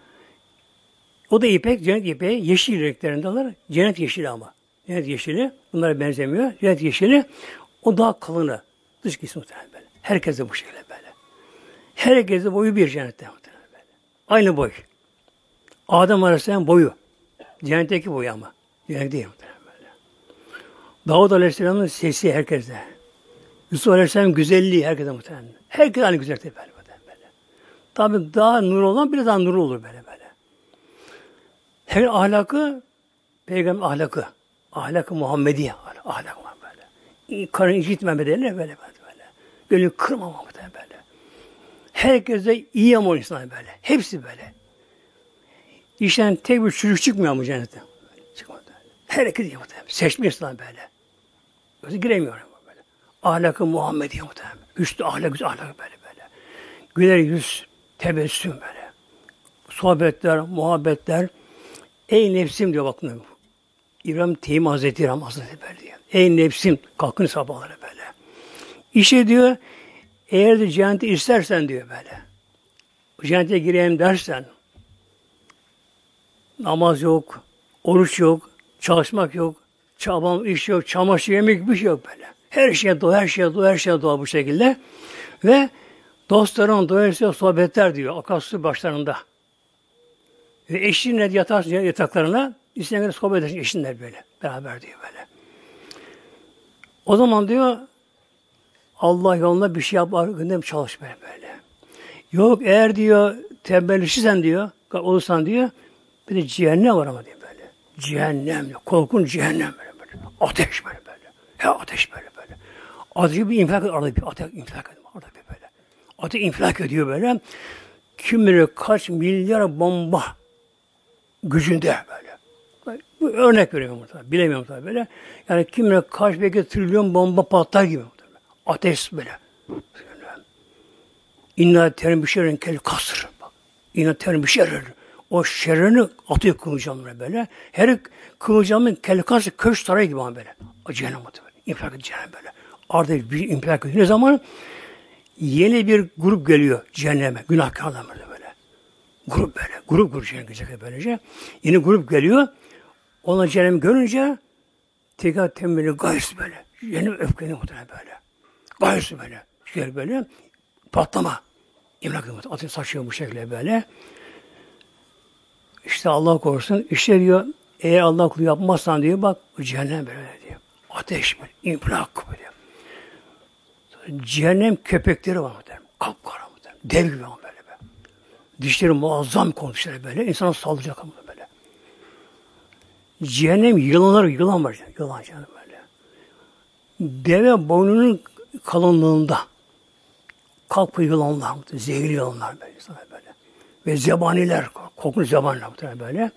o da ipek, cennet ipeği yeşil renklerindeler. Cennet yeşili ama. Cennet yeşili. Bunlara benzemiyor. Cennet yeşili. O daha kalını. Dış kısmı muhtemelen böyle. Herkes de bu şekilde böyle. Herkes de boyu bir cennette muhtemelen böyle. Aynı boy. Adem Aleyhisselam boyu. Cennetteki boyu ama. Cennet değil muhtemelen böyle. Davud Aleyhisselam'ın sesi herkeste. Yusuf Aleyhisselam güzelliği herkese muhtemelen. Herkes aynı güzellikte böyle, böyle. Tabi daha nur olan bir daha nur olur böyle böyle. Her ahlakı peygamber ahlakı. Ahlakı Muhammedi ahlak var böyle. Karın incitmeme derler böyle böyle. böyle. Gönlü kırmama böyle. Herkese iyi ama insan böyle. Hepsi böyle. İşten tek bir çocuk çıkmıyor mu cennete? Çıkmadı. Herkes iyi muhtemelen. Seçmiş insan böyle. Gözü giremiyorum ahlakı Muhammediye muhtemelen. Üstü ahlak, ahlak böyle böyle. Güler yüz, tebessüm böyle. Sohbetler, muhabbetler. Ey nefsim diyor bakın. İbrahim Teymi Hazreti İbrahim Hazreti böyle diyor. Ey nefsim kalkın sabahları böyle. İşe diyor eğer de cenneti istersen diyor böyle. Cennete gireyim dersen namaz yok, oruç yok, çalışmak yok, çabam iş yok, çamaşır yemek bir şey yok böyle. Her şeye doğa, her şeye doğa, her şeye doğa bu şekilde. Ve dostların doyasıya sohbetler diyor akarsu başlarında. Ve eşinle yatar yataklarına isteyenler sohbet edersin eşinler böyle. Beraber diyor böyle. O zaman diyor Allah yolunda bir şey yapar, gündem çalış böyle böyle. Yok eğer diyor tembelleşirsen diyor, olursan diyor, bir de cehennem var ama diyor böyle. Cehennem, korkun cehennem böyle böyle. Ateş böyle böyle. Ya ateş böyle. Ateşi bir infilak ediyor. Arada bir ateş infilak ediyor. Arada bir böyle. Ateş infilak ediyor böyle. Kim bilir kaç milyar bomba gücünde böyle. Bu örnek veriyorum burada. Bilemiyorum tabii böyle. Yani kim bilir kaç belki trilyon bomba patlar gibi. Ateş böyle. İnna terim bir şeylerin kel kasır. İnna terim bir şeyler. O şerrini atıyor kılıcamına böyle. Her kılıcamın kel kasır köş sarayı gibi böyle. O cehennem atıyor. İnfilak cehennem böyle. Arada bir infilak ediyor. Ne zaman? Yeni bir grup geliyor cehenneme. Günahkarlar böyle böyle. Grup böyle. Grup grup cehenneme gelecek böylece. Yeni grup geliyor. Ona cehennem görünce tekrar tembeli gayrısı böyle. Yeni öfkeli muhtemelen böyle. Gayrısı böyle. Şey böyle. Patlama. İmlak ateş saçıyor bu şekilde böyle. İşte Allah korusun. İşte diyor eğer Allah kulu yapmazsan diyor bak cehennem böyle diyor. Ateş böyle. İmlak böyle. Cehennem köpekleri var muhtemelen. Kapkara muhtemelen. Dev gibi ama böyle be. Dişleri muazzam konuşlar böyle. İnsana saldıracak ama böyle. Cehennem yılanlar, yılan var. Yılan canım böyle. Deve boynunun kalınlığında. Kalkı yılanlar, zehirli yılanlar böyle. böyle. Ve zebaniler, kokulu zebaniler böyle.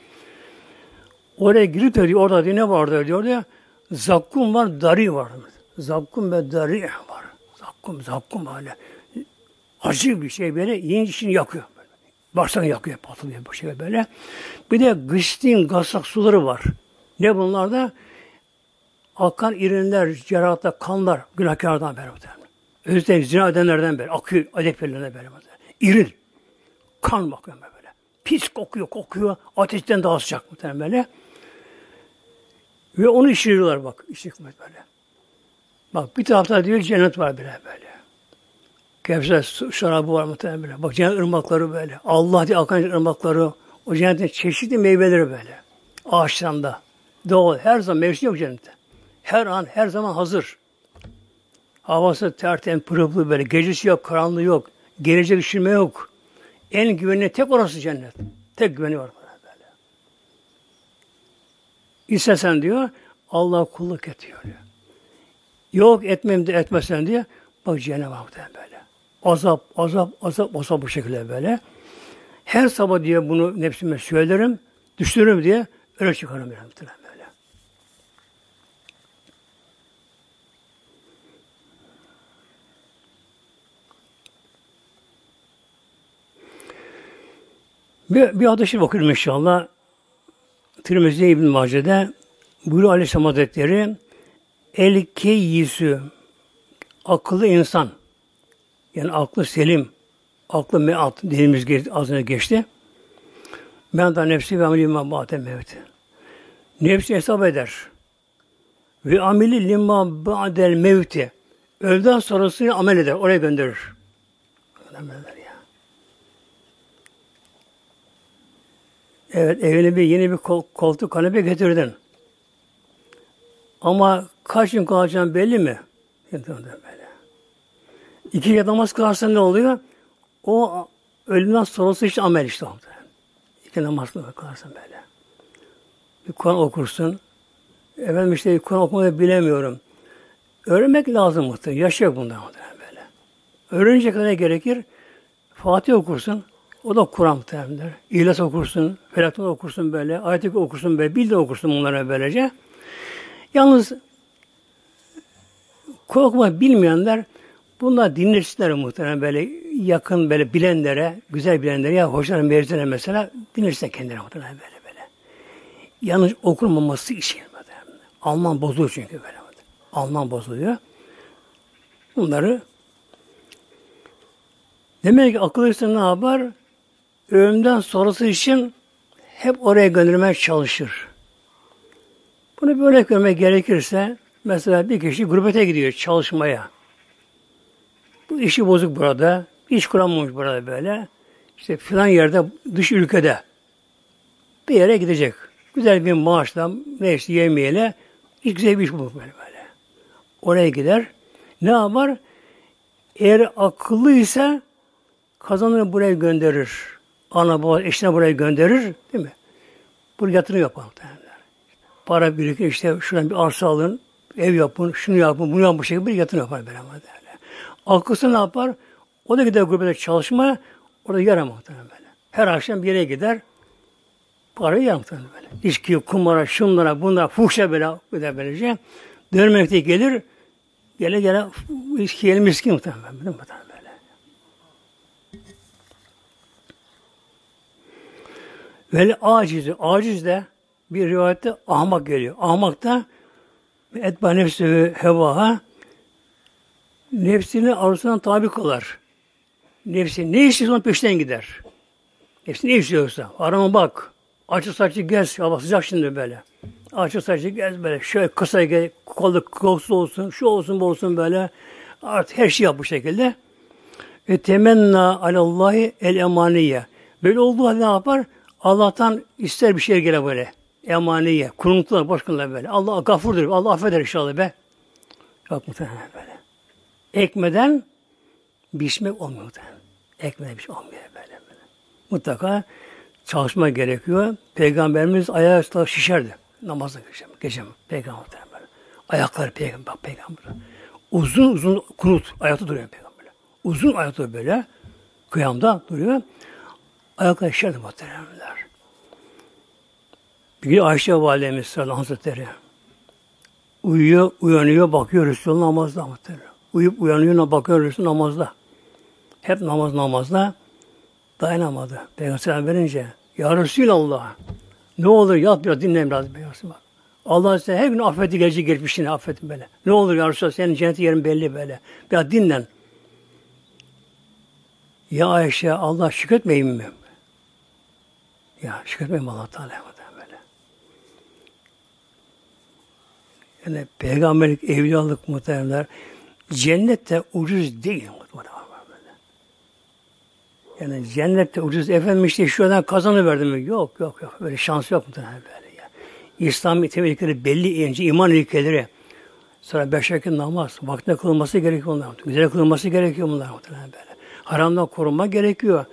Oraya girip de diyor, orada diyor, ne vardır diyor ya. Zakkum var, dari var. Zakkum ve dari var. Zakkum, zakkum böyle. Acı bir şey böyle, yiyince içini yakıyor. Böyle. Bağırsağını yakıyor, patlıyor bu şey böyle. Bir de gıstin, gasak suları var. Ne bunlar da? Akan irinler, cerahatlar, kanlar, günahkardan beri. Özellikle zina edenlerden beri, akıyor, adeplerine beri. İrin. Kan bakıyor böyle. Pis kokuyor, kokuyor. Ateşten daha sıcak muhtemelen böyle. Ve onu işliyorlar bak. İşlik böyle. Bak bir tarafta diyor cennet var bile böyle. Kevser şarabı var muhtemelen böyle. Bak cennet ırmakları böyle. Allah diye akan ırmakları. O cennetin çeşitli meyveleri böyle. Ağaçlarında. Doğal. Her zaman mevsim yok cennette. Her an, her zaman hazır. Havası tertemiz, pırıl böyle. Gecesi yok, karanlığı yok. Gelecek üşüme yok. En güvenli tek orası cennet. Tek güveni var böyle. İstesen diyor, Allah kulluk et diyor. Yok etmem de etmesen diye bak cehennem var böyle. Azap, azap, azap, azap bu şekilde böyle. Her sabah diye bunu nefsime söylerim, düşünürüm diye öyle çıkarım yani böyle. Bir, bir hadisi okuyorum inşallah. Tirmizi İbn Mace'de buyuruyor Aleyhisselam Hazretleri El keyyisü akıllı insan yani aklı selim aklı meat dilimiz geçti, önce geçti. Ben de nefsi ve ameli ma ba'de mevti. Nefsi hesap eder. Ve ameli lima ba'del mevti. Öldükten sonrasını amel eder. Oraya gönderir. Eder ya. Evet evine bir yeni bir kol, koltuk kanepe getirdin. Ama kaç gün kalacağın belli mi? Böyle. İki kere namaz kılarsan ne oluyor? O ölümden sonrası işte amel işte oldu. İki namaz kılarsan böyle. Bir Kur'an okursun. Efendim işte Kur'an okumayı bilemiyorum. Öğrenmek lazım muhtemelen. Yaş yok bundan muhtemelen böyle. Öğrenince kadar gerekir? Fatih okursun. O da Kur'an muhtemelen. İhlas okursun. Felaktan okursun böyle. Ayet okursun böyle. Bil de okursun bunlara böylece. Yalnız korkma bilmeyenler bunlar dinlesinler muhtemelen böyle yakın böyle bilenlere, güzel bilenlere ya hocaların mevzine mesela dinlerse kendileri muhtemelen böyle böyle. Yanlış okunmaması için muhtemelen. Alman bozuluyor çünkü böyle. Alman bozuluyor. Bunları demek ki akıl ne yapar? Ölümden sonrası için hep oraya göndermeye çalışır. Bunu böyle görmek gerekirse mesela bir kişi gurbete gidiyor çalışmaya. Bu işi bozuk burada. iş kuramamış burada böyle. İşte filan yerde dış ülkede bir yere gidecek. Güzel bir maaşla ne işte yemeğiyle hiç güzel bir iş bulur böyle böyle. Oraya gider. Ne yapar? Eğer akıllıysa kazanır buraya gönderir. Ana baba eşine buraya gönderir. Değil mi? Buraya yatırım yapar para birikir işte şuradan bir arsa alın, ev yapın, şunu yapın, bunu yapın bu şekilde bir yatırım yapar beraber derler. Akılsı ne yapar? O da gider gurbete çalışma, orada yer muhtemelen böyle. Her akşam bir yere gider, parayı yer muhtemelen böyle. İçki, kumara, şunlara, bunlara, fuhşa böyle, böyle böylece. Dönmekte gelir, gele gele içki yelim miskin muhtemelen böyle. muhtemelen böyle. Ve aciz, aciz de bir rivayette ahmak geliyor. Ahmak da etba nefsi hevaha nefsini arzusuna tabi kılar. Nefsi ne istiyorsa onun peşinden gider. Nefsi ne istiyorsa. Arama bak. Açı saçı gez. Hava sıcak şimdi böyle. Açı saçı gez böyle. Şöyle kısa gez. Kolu kolsuz olsun. Şu olsun bu olsun böyle. Artık her şey yap bu şekilde. Ve temenna alallahi el emaniye. Böyle olduğu halde ne yapar? Allah'tan ister bir şey gele böyle emaniye, kuruntular, başkalar böyle. Allah gafurdur, Allah affeder inşallah be. Yok muhtemelen böyle. Ekmeden biçmek olmuyor muhtemelen. Ekmeden biçmek olmuyor böyle böyle. Mutlaka çalışma gerekiyor. Peygamberimiz ayağı şişerdi. Namazda gece, gece peygamber böyle. Ayakları peygamber, peygamber. Uzun uzun kunut ayakta duruyor peygamber. Uzun ayakta böyle kıyamda duruyor. Ayakları şişerdi muhteremler. Bir Ayşe Validemiz sallallahu hazretleri uyuyor, uyanıyor, bakıyor Resulullah namazda muhterem. Uyup uyanıyor, bakıyor Resulullah namazda. Hep namaz namazda dayanamadı. Peygamber verince Ya Resulallah ne olur yat biraz dinle biraz. Bak. Allah size her gün affeti gelecek geçmişini affetin böyle. Ne olur ya Resulallah senin cennet yerin belli böyle. Biraz dinlen. Ya Ayşe Allah şükretmeyin mi? Ya şükretmeyin Allah Teala böyle. Yani peygamberlik, evliyalık muhteremler cennette ucuz değil muhterem. Yani cennette ucuz efendim işte şuradan kazanıverdim? Yok yok yok. Böyle şans yok muhtemelen böyle ya. İslam temel ilkeleri belli önce iman ilkeleri. Sonra beş vakit namaz. Vaktinde kılınması gerekiyor bunlar. Güzel kılınması gerekiyor bunlar muhtemelen böyle. Haramdan korunma gerekiyor.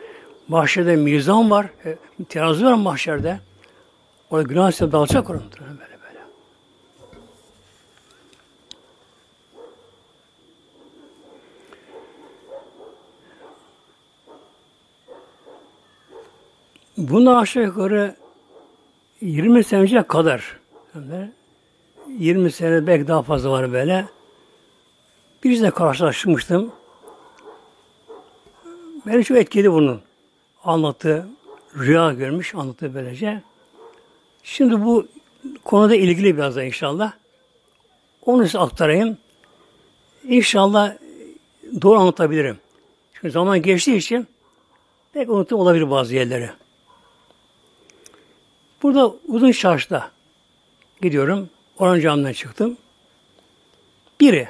Mahşerde mizan var. E, terazi var mahşerde. O günah size dalacak orada böyle böyle. Bundan aşağı yukarı 20 sene kadar 20 sene belki daha fazla var böyle. Birisine karşılaşmıştım. Beni çok etkiledi bunun. Anlattı, rüya görmüş, anlattı böylece. Şimdi bu konuda ilgili biraz da inşallah. Onu size aktarayım. İnşallah doğru anlatabilirim. Çünkü zaman geçtiği için pek olabilir bazı yerleri. Burada uzun şarjda gidiyorum. Oran camdan çıktım. Biri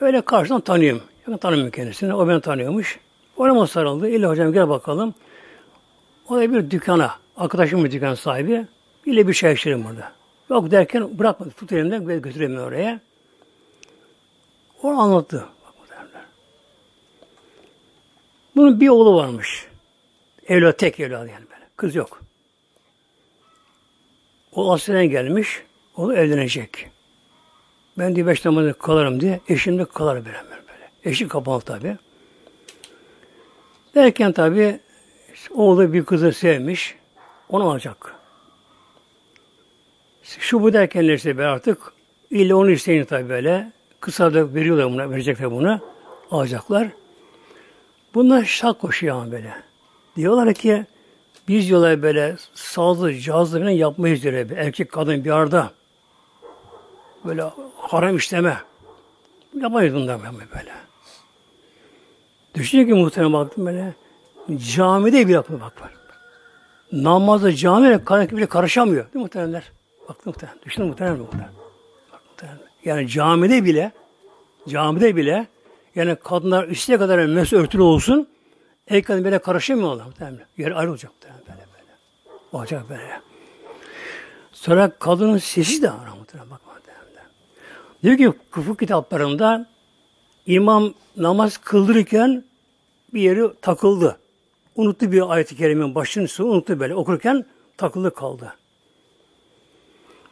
öyle karşıdan tanıyorum. Yani tanımıyorum kendisini. O beni tanıyormuş. Orama sarıldı. İlla hocam gel bakalım. O da bir dükkana. Arkadaşım bir dükkan sahibi. İlle bir şey içerim burada. Yok derken bırakmadı. Tut elimden ve götüreyim oraya. O anlattı. Bunun bir oğlu varmış. Evlat tek evladı yani böyle. Kız yok. O aslen gelmiş, o da evlenecek. Ben diye beş namazda kalırım diye, eşim de kalır böyle. böyle. Eşi kapalı tabi. Derken tabi oğlu bir kızı sevmiş, onu alacak. Şu bu derken neyse be artık illa onu isteyin tabi böyle. Kısa da veriyorlar buna, verecekler bunu. Alacaklar. Bunlar şak koşuyor ama böyle. Diyorlar ki biz diyorlar böyle sağlığı, cihazlı falan yapmayız diyor. Bir erkek kadın bir arada. Böyle haram işleme. Yapamayız bundan böyle. Düşünüyor ki muhtemelen baktım böyle. Camide bile yapıyor bak var. Namazda camiye kadın bile karışamıyor. Değil mi muhtemelenler? Bak muhtemelen. Düşünün. Bak muhtemelen. Yani camide bile camide bile yani kadınlar üstüne kadar mesul örtülü olsun erkeklerin böyle karışamıyor Allah muhtemelen. Yer ayrı olacak. Olacak böyle. Sonra kadının sesi de var muhtemelen bak. Diyor ki kufu kitaplarında imam namaz kıldırırken bir yeri takıldı. Unuttu bir ayet-i kerimenin başını unuttu böyle. Okurken takıldı kaldı.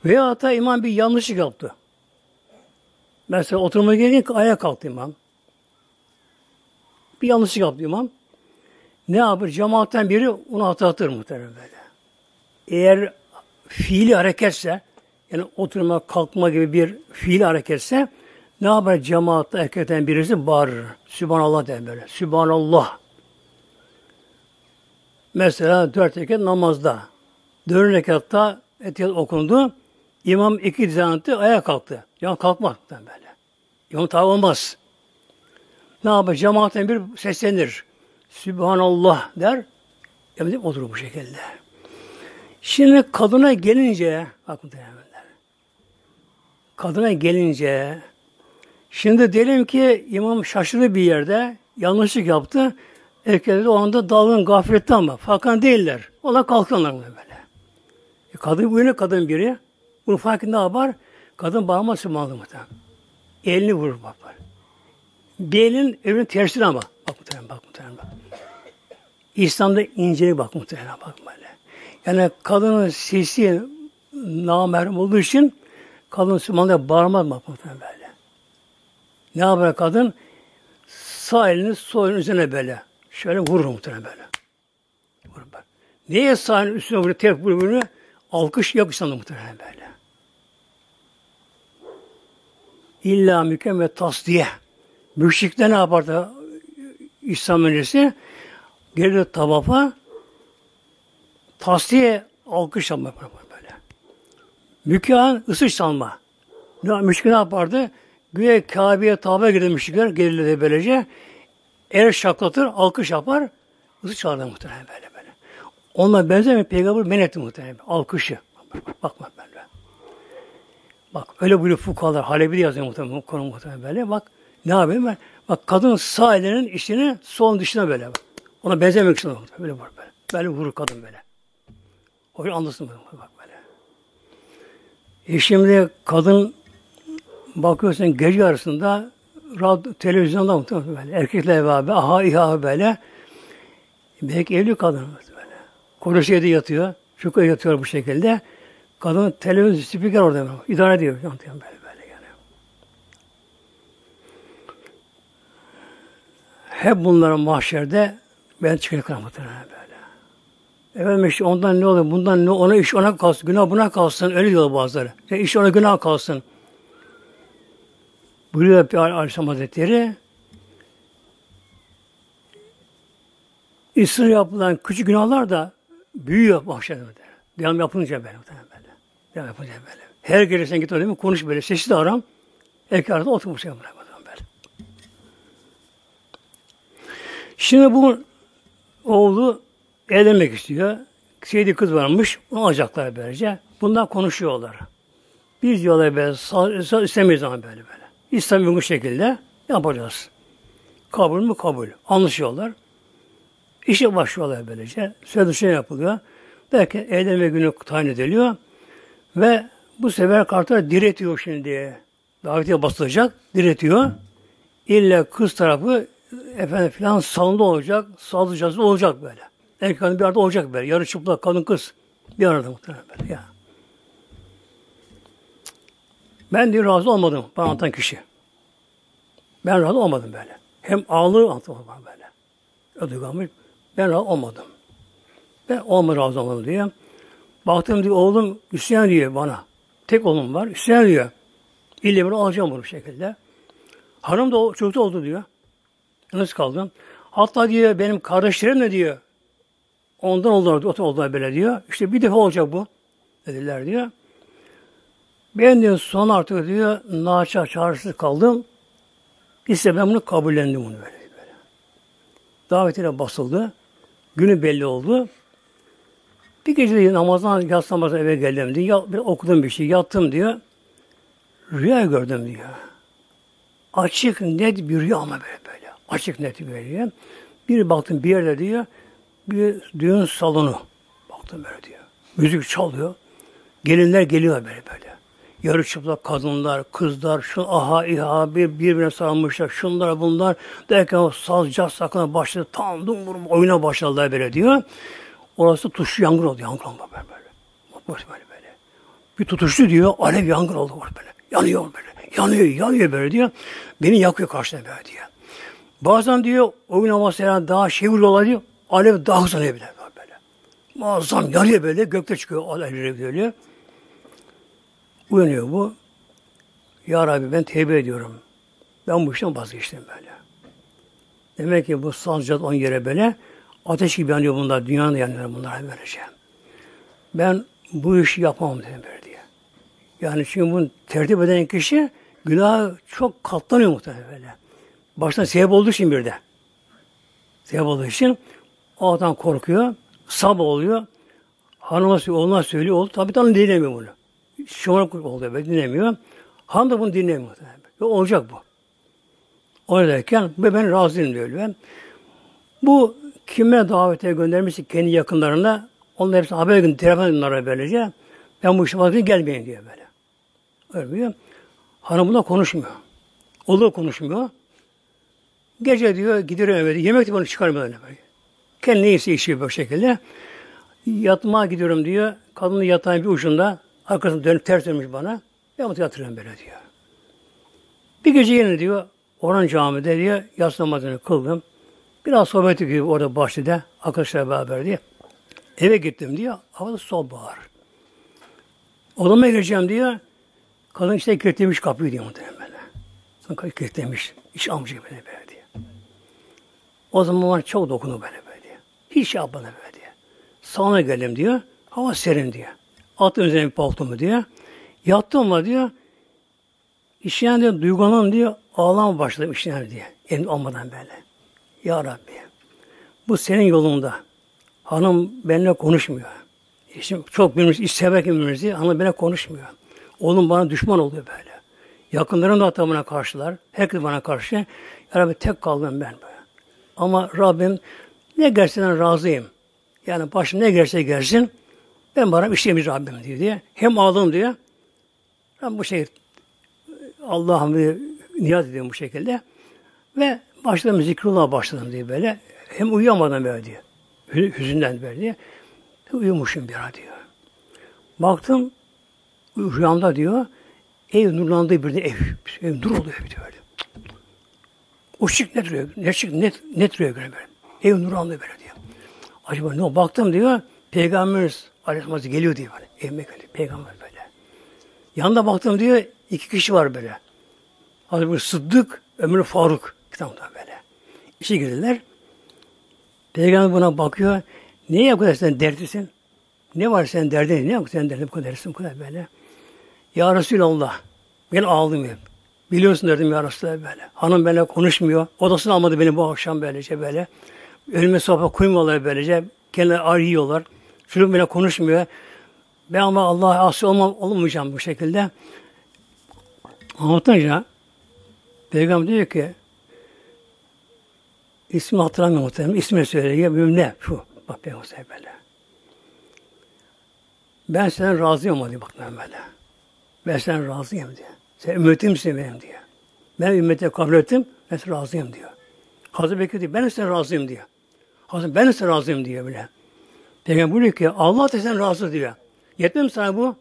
Veya hatta imam bir yanlışlık yaptı. Mesela oturmaya gelirken ayağa kalktı imam. Bir yanlışlık yaptı imam. Ne yapar? Cemaatten biri onu hatırlatır muhtemelen böyle. Eğer fiili hareketse, yani oturma, kalkma gibi bir fiili hareketse, ne yapar cemaatta erkekten birisi bağırır. Sübhanallah der böyle. Sübhanallah. Mesela dört rekat namazda. Dört rekatta etiyat okundu. İmam iki dizaneti ayağa kalktı. Yani kalkmak böyle. İmam tabi olmaz. Ne yapar? Cemaatten bir seslenir. Sübhanallah der. Emredip oturur bu şekilde. Şimdi kadına gelince bakın değerlenler. Kadına gelince şimdi diyelim ki imam şaşırdı bir yerde yanlışlık yaptı. Erkekler o anda dalgın gaflette ama farkında değiller. Ola kalkanlar böyle. E kadın yine kadın biri. Bunu farkında yapar. Kadın bağırma sırmalı muhtemelen. Elini vurur bak. Bir elin evinin tersine ama. Bak muhtemelen bak muhtemelen bak. İslam'da incelik bak muhtemelen bak böyle. Yani kadının sesi namerhum olduğu için kadın Müslümanlara bağırmaz bak muhtemelen böyle. Ne yapar kadın? Sağ elini sol üzerine böyle. Şöyle vurur muhtemelen böyle. Vurur böyle. Niye sağ elinin üstüne vuruyor? Tek vuruyor. Alkış yok İslam'da muhtemelen böyle. İlla mükemmel tasdiye. Müşrikler ne yapardı? İslam öncesi gelir tavafa tasdiye alkış alma böyle. Mükâhen ısış salma. Ne, müşrik ne yapardı? Güya Kabe'ye tavafa girdi müşrikler. Gelirdi böylece. El şaklatır, alkış yapar. Isı çağırdı muhtemelen böyle böyle. Onunla benzer bir peygamber men etti muhtemelen. Alkışı. Bakma böyle. Bak öyle böyle fukalar Halebi'de yazıyor muhtemelen konu muhtemelen böyle. Bak ne yapayım ben? Bak kadın sağ elinin işini sol dışına böyle. Ona benzemek için böyle böyle. Böyle vurur kadın böyle. O anlasın bak böyle. E şimdi kadın bakıyorsun gece arasında radyo, televizyonda muhtemelen böyle. Erkekler beraber aha iha böyle. Belki evli kadın böyle. Kocası evde yatıyor. Şu yatıyor bu şekilde. Kadın televizyon spiker orada böyle. İdare ediyor. Böyle böyle yani. Hep bunların mahşerde ben çıkacak muhtemelen. Efendim işte ondan ne olur, bundan ne ona iş ona kalsın, günah buna kalsın, öyle diyor bazıları. İşte iş ona günah kalsın. Buyuruyor Aleyhisselam Hazretleri, İsra yapılan küçük günahlar da büyüyor mahşerde. Devam yapınca böyle. böyle. Devam yapınca böyle. Her gece sen git oraya konuş böyle. Sesi de aram. Erkek arada oturmuş böyle. Şimdi bu oğlu evlenmek istiyor. Sevdiği kız varmış. Onu alacaklar böylece. Bundan konuşuyorlar. Biz diyorlar böyle istemeyiz ama böyle böyle. İslam bu şekilde yapacağız. Kabul mü kabul. Anlaşıyorlar. İşe başlıyorlar böylece. Sözleşme yapılıyor. Belki evlenme günü tayin ediliyor. Ve bu sefer kartlar diretiyor şimdi. Davetiye basılacak. Diretiyor. İlle kız tarafı efendim filan salonda olacak. Sağlıcası olacak böyle. Erkek bir arada olacak böyle. Yarı çıplak kadın kız. Bir arada muhtemelen böyle. Ya. Ben diyor razı olmadım bana anlatan kişi. Ben razı olmadım böyle. Hem ağlığı anlatıyor böyle. Ödügamı ben razı olmadım. Ben olma razı olmadım diyor. Baktım diyor oğlum isyan diyor bana. Tek oğlum var. İsyan diyor. İlle bunu alacağım bunu şekilde. Hanım da çocuk da oldu diyor. Nasıl kaldım? Hatta diyor benim kardeşlerim de diyor. Ondan oldular, diyor, oldular böyle diyor. İşte bir defa olacak bu. Dediler diyor. Ben diyor son artık diyor naçar çağrısız kaldım. İşte ben bunu kabullendim bunu böyle. böyle. Davetiyle basıldı. Günü belli oldu. Bir gece de namazdan yatsı eve geldim diyor. Bir okudum bir şey. Yattım diyor. Rüya gördüm diyor. Açık net bir rüya ama böyle böyle. Açık net bir rüya. Bir baktım bir yerde diyor. Bir düğün salonu. Baktım böyle diyor. Müzik çalıyor. Gelinler geliyor böyle böyle. Yarı çıplak kadınlar, kızlar, şu aha iha bir birbirine sarılmışlar, şunlar bunlar derken o saz, caz sakına başladı. Tam dumburum oyuna başladılar böyle diyor. Orası tutuştu yangın oldu. Yangın oldu böyle böyle. Böyle böyle. Bir tutuştu diyor. Alev yangın oldu böyle. Yanıyor böyle. Yanıyor, yanıyor böyle diyor. Beni yakıyor karşıda böyle diyor. Bazen diyor oyun havası yani daha şey vuruyorlar diyor. Alev daha hızlanıyor bile böyle. Muazzam yanıyor böyle. Gökte çıkıyor alevleri böyle. Uyanıyor bu. Ya Rabbi ben tevbe ediyorum. Ben bu işten vazgeçtim böyle. Demek ki bu salcat on yere böyle ateş gibi yanıyor bunlar. Dünyada yanıyor bunlar böylece. Ben bu işi yapamam dedim böyle diye. Yani çünkü bunu tertip eden kişi günah çok katlanıyor muhtemelen böyle. Başta sebep olduğu için bir de. Sebep olduğu için adam korkuyor. Sabah oluyor. Hanıma oğluna söylüyor. Oğlu tabi tam dinlemiyor bunu şımarık oldu böyle dinlemiyor. Han da bunu dinlemiyor. Ve olacak bu. O derken ben razıyım diyor. Ben. Bu kime davete göndermişse kendi yakınlarına onlar hepsi haber gün telefonlara böylece ben bu işe vazgeçtim gelmeyin diyor böyle. Öyle diyor. Hanım buna konuşmuyor. O da konuşmuyor. Gece diyor gidiyor eve. Yemek de bunu çıkarmıyor böyle. Kendi neyse işi bu şekilde. Yatmaya gidiyorum diyor. Kadın yatağın bir ucunda. Arkasını dönüp ters dönmüş bana. Ben bunu yatırıyorum böyle diyor. Bir gece yine diyor. Orhan camide diyor. Yatsı namazını kıldım. Biraz sohbet gibi orada bahçede. Arkadaşlarla beraber diye. Eve gittim diyor. Havada sonbahar. Odama gireceğim diyor. Kadın işte kilitlemiş kapıyı diyor muhtemelen böyle. Sonra kilitlemiş. İş amca böyle böyle diyor. O zaman çok dokundu böyle. Hiç şey yapmadı böyle diyor. Sağına geldim diyor. Hava serin diyor. Attım üzerine bir paltomu diyor. Yattım mı diyor. İşleyen diyor, duygulanım diyor, ağlama başladım işleyen diye. Elim olmadan böyle. Ya Rabbi, bu senin yolunda. Hanım benimle konuşmuyor. Eşim çok birbirimizi, iş severken birbirimizi, hanım benimle konuşmuyor. Oğlum bana düşman oluyor böyle. Yakınlarım da hatta bana karşılar. Herkes bana karşı. Ya Rabbi tek kaldım ben böyle. Ama Rabbim ne gerçekten razıyım. Yani başım ne gerse gelsin ben bana işlemiş Rabbim diyor diye. Hem ağladım diyor. Ben bu şey Allah'ım niyaz ediyorum bu şekilde. Ve başladım zikrullah başladım diye böyle. Hem uyuyamadan böyle diyor. Hüzünden böyle diye. Uyumuşum bir ara diyor. Baktım rüyamda diyor ev nurlandığı bir de ev. Ev nur oluyor bir de öyle. O şık net rüya, ne şık net, net rüya böyle. Ev nurlandı böyle diyor. Acaba ne baktım diyor. Peygamberimiz Aleyhisselam geliyor diyor böyle. Evime geliyor. Peygamber böyle. Yanında baktım diyor. iki kişi var böyle. Hazreti Sıddık, Ömür Faruk. Kitapta böyle. İşe girdiler. Peygamber buna bakıyor. Niye bu kadar sen dertlisin? Ne var sen derdin? Ne var sen derdin bu kadar dertlisin bu kadar böyle? Ya Resulallah. Ben hep. Biliyorsun dedim ya Resulallah böyle. Hanım benimle konuşmuyor. Odasını almadı beni bu akşam böylece böyle. Önüme sohbet koymuyorlar böylece. Kendileri arıyorlar. Çocuk benimle konuşmuyor. Ben ama Allah'a asi olmam, olmayacağım bu şekilde. Anlatınca Peygamber diyor ki ismi hatırlamıyorum muhtemelen. İsmi söylüyor. Ne? Şu. Bak Peygamber böyle. Ben senden razıyım diyor bak ben böyle. Ben senden razıyım diyor. Sen ümmetimsin benim diyor. Ben ümmete kabul ettim. Ben razıyım diyor. Hazreti Bekir diyor. Ben de sana razıyım diyor. Hazreti ben de razıyım diyor bile. Peygamber buyuruyor ki Allah da sen razı diyor. Yetmez mi sana bu?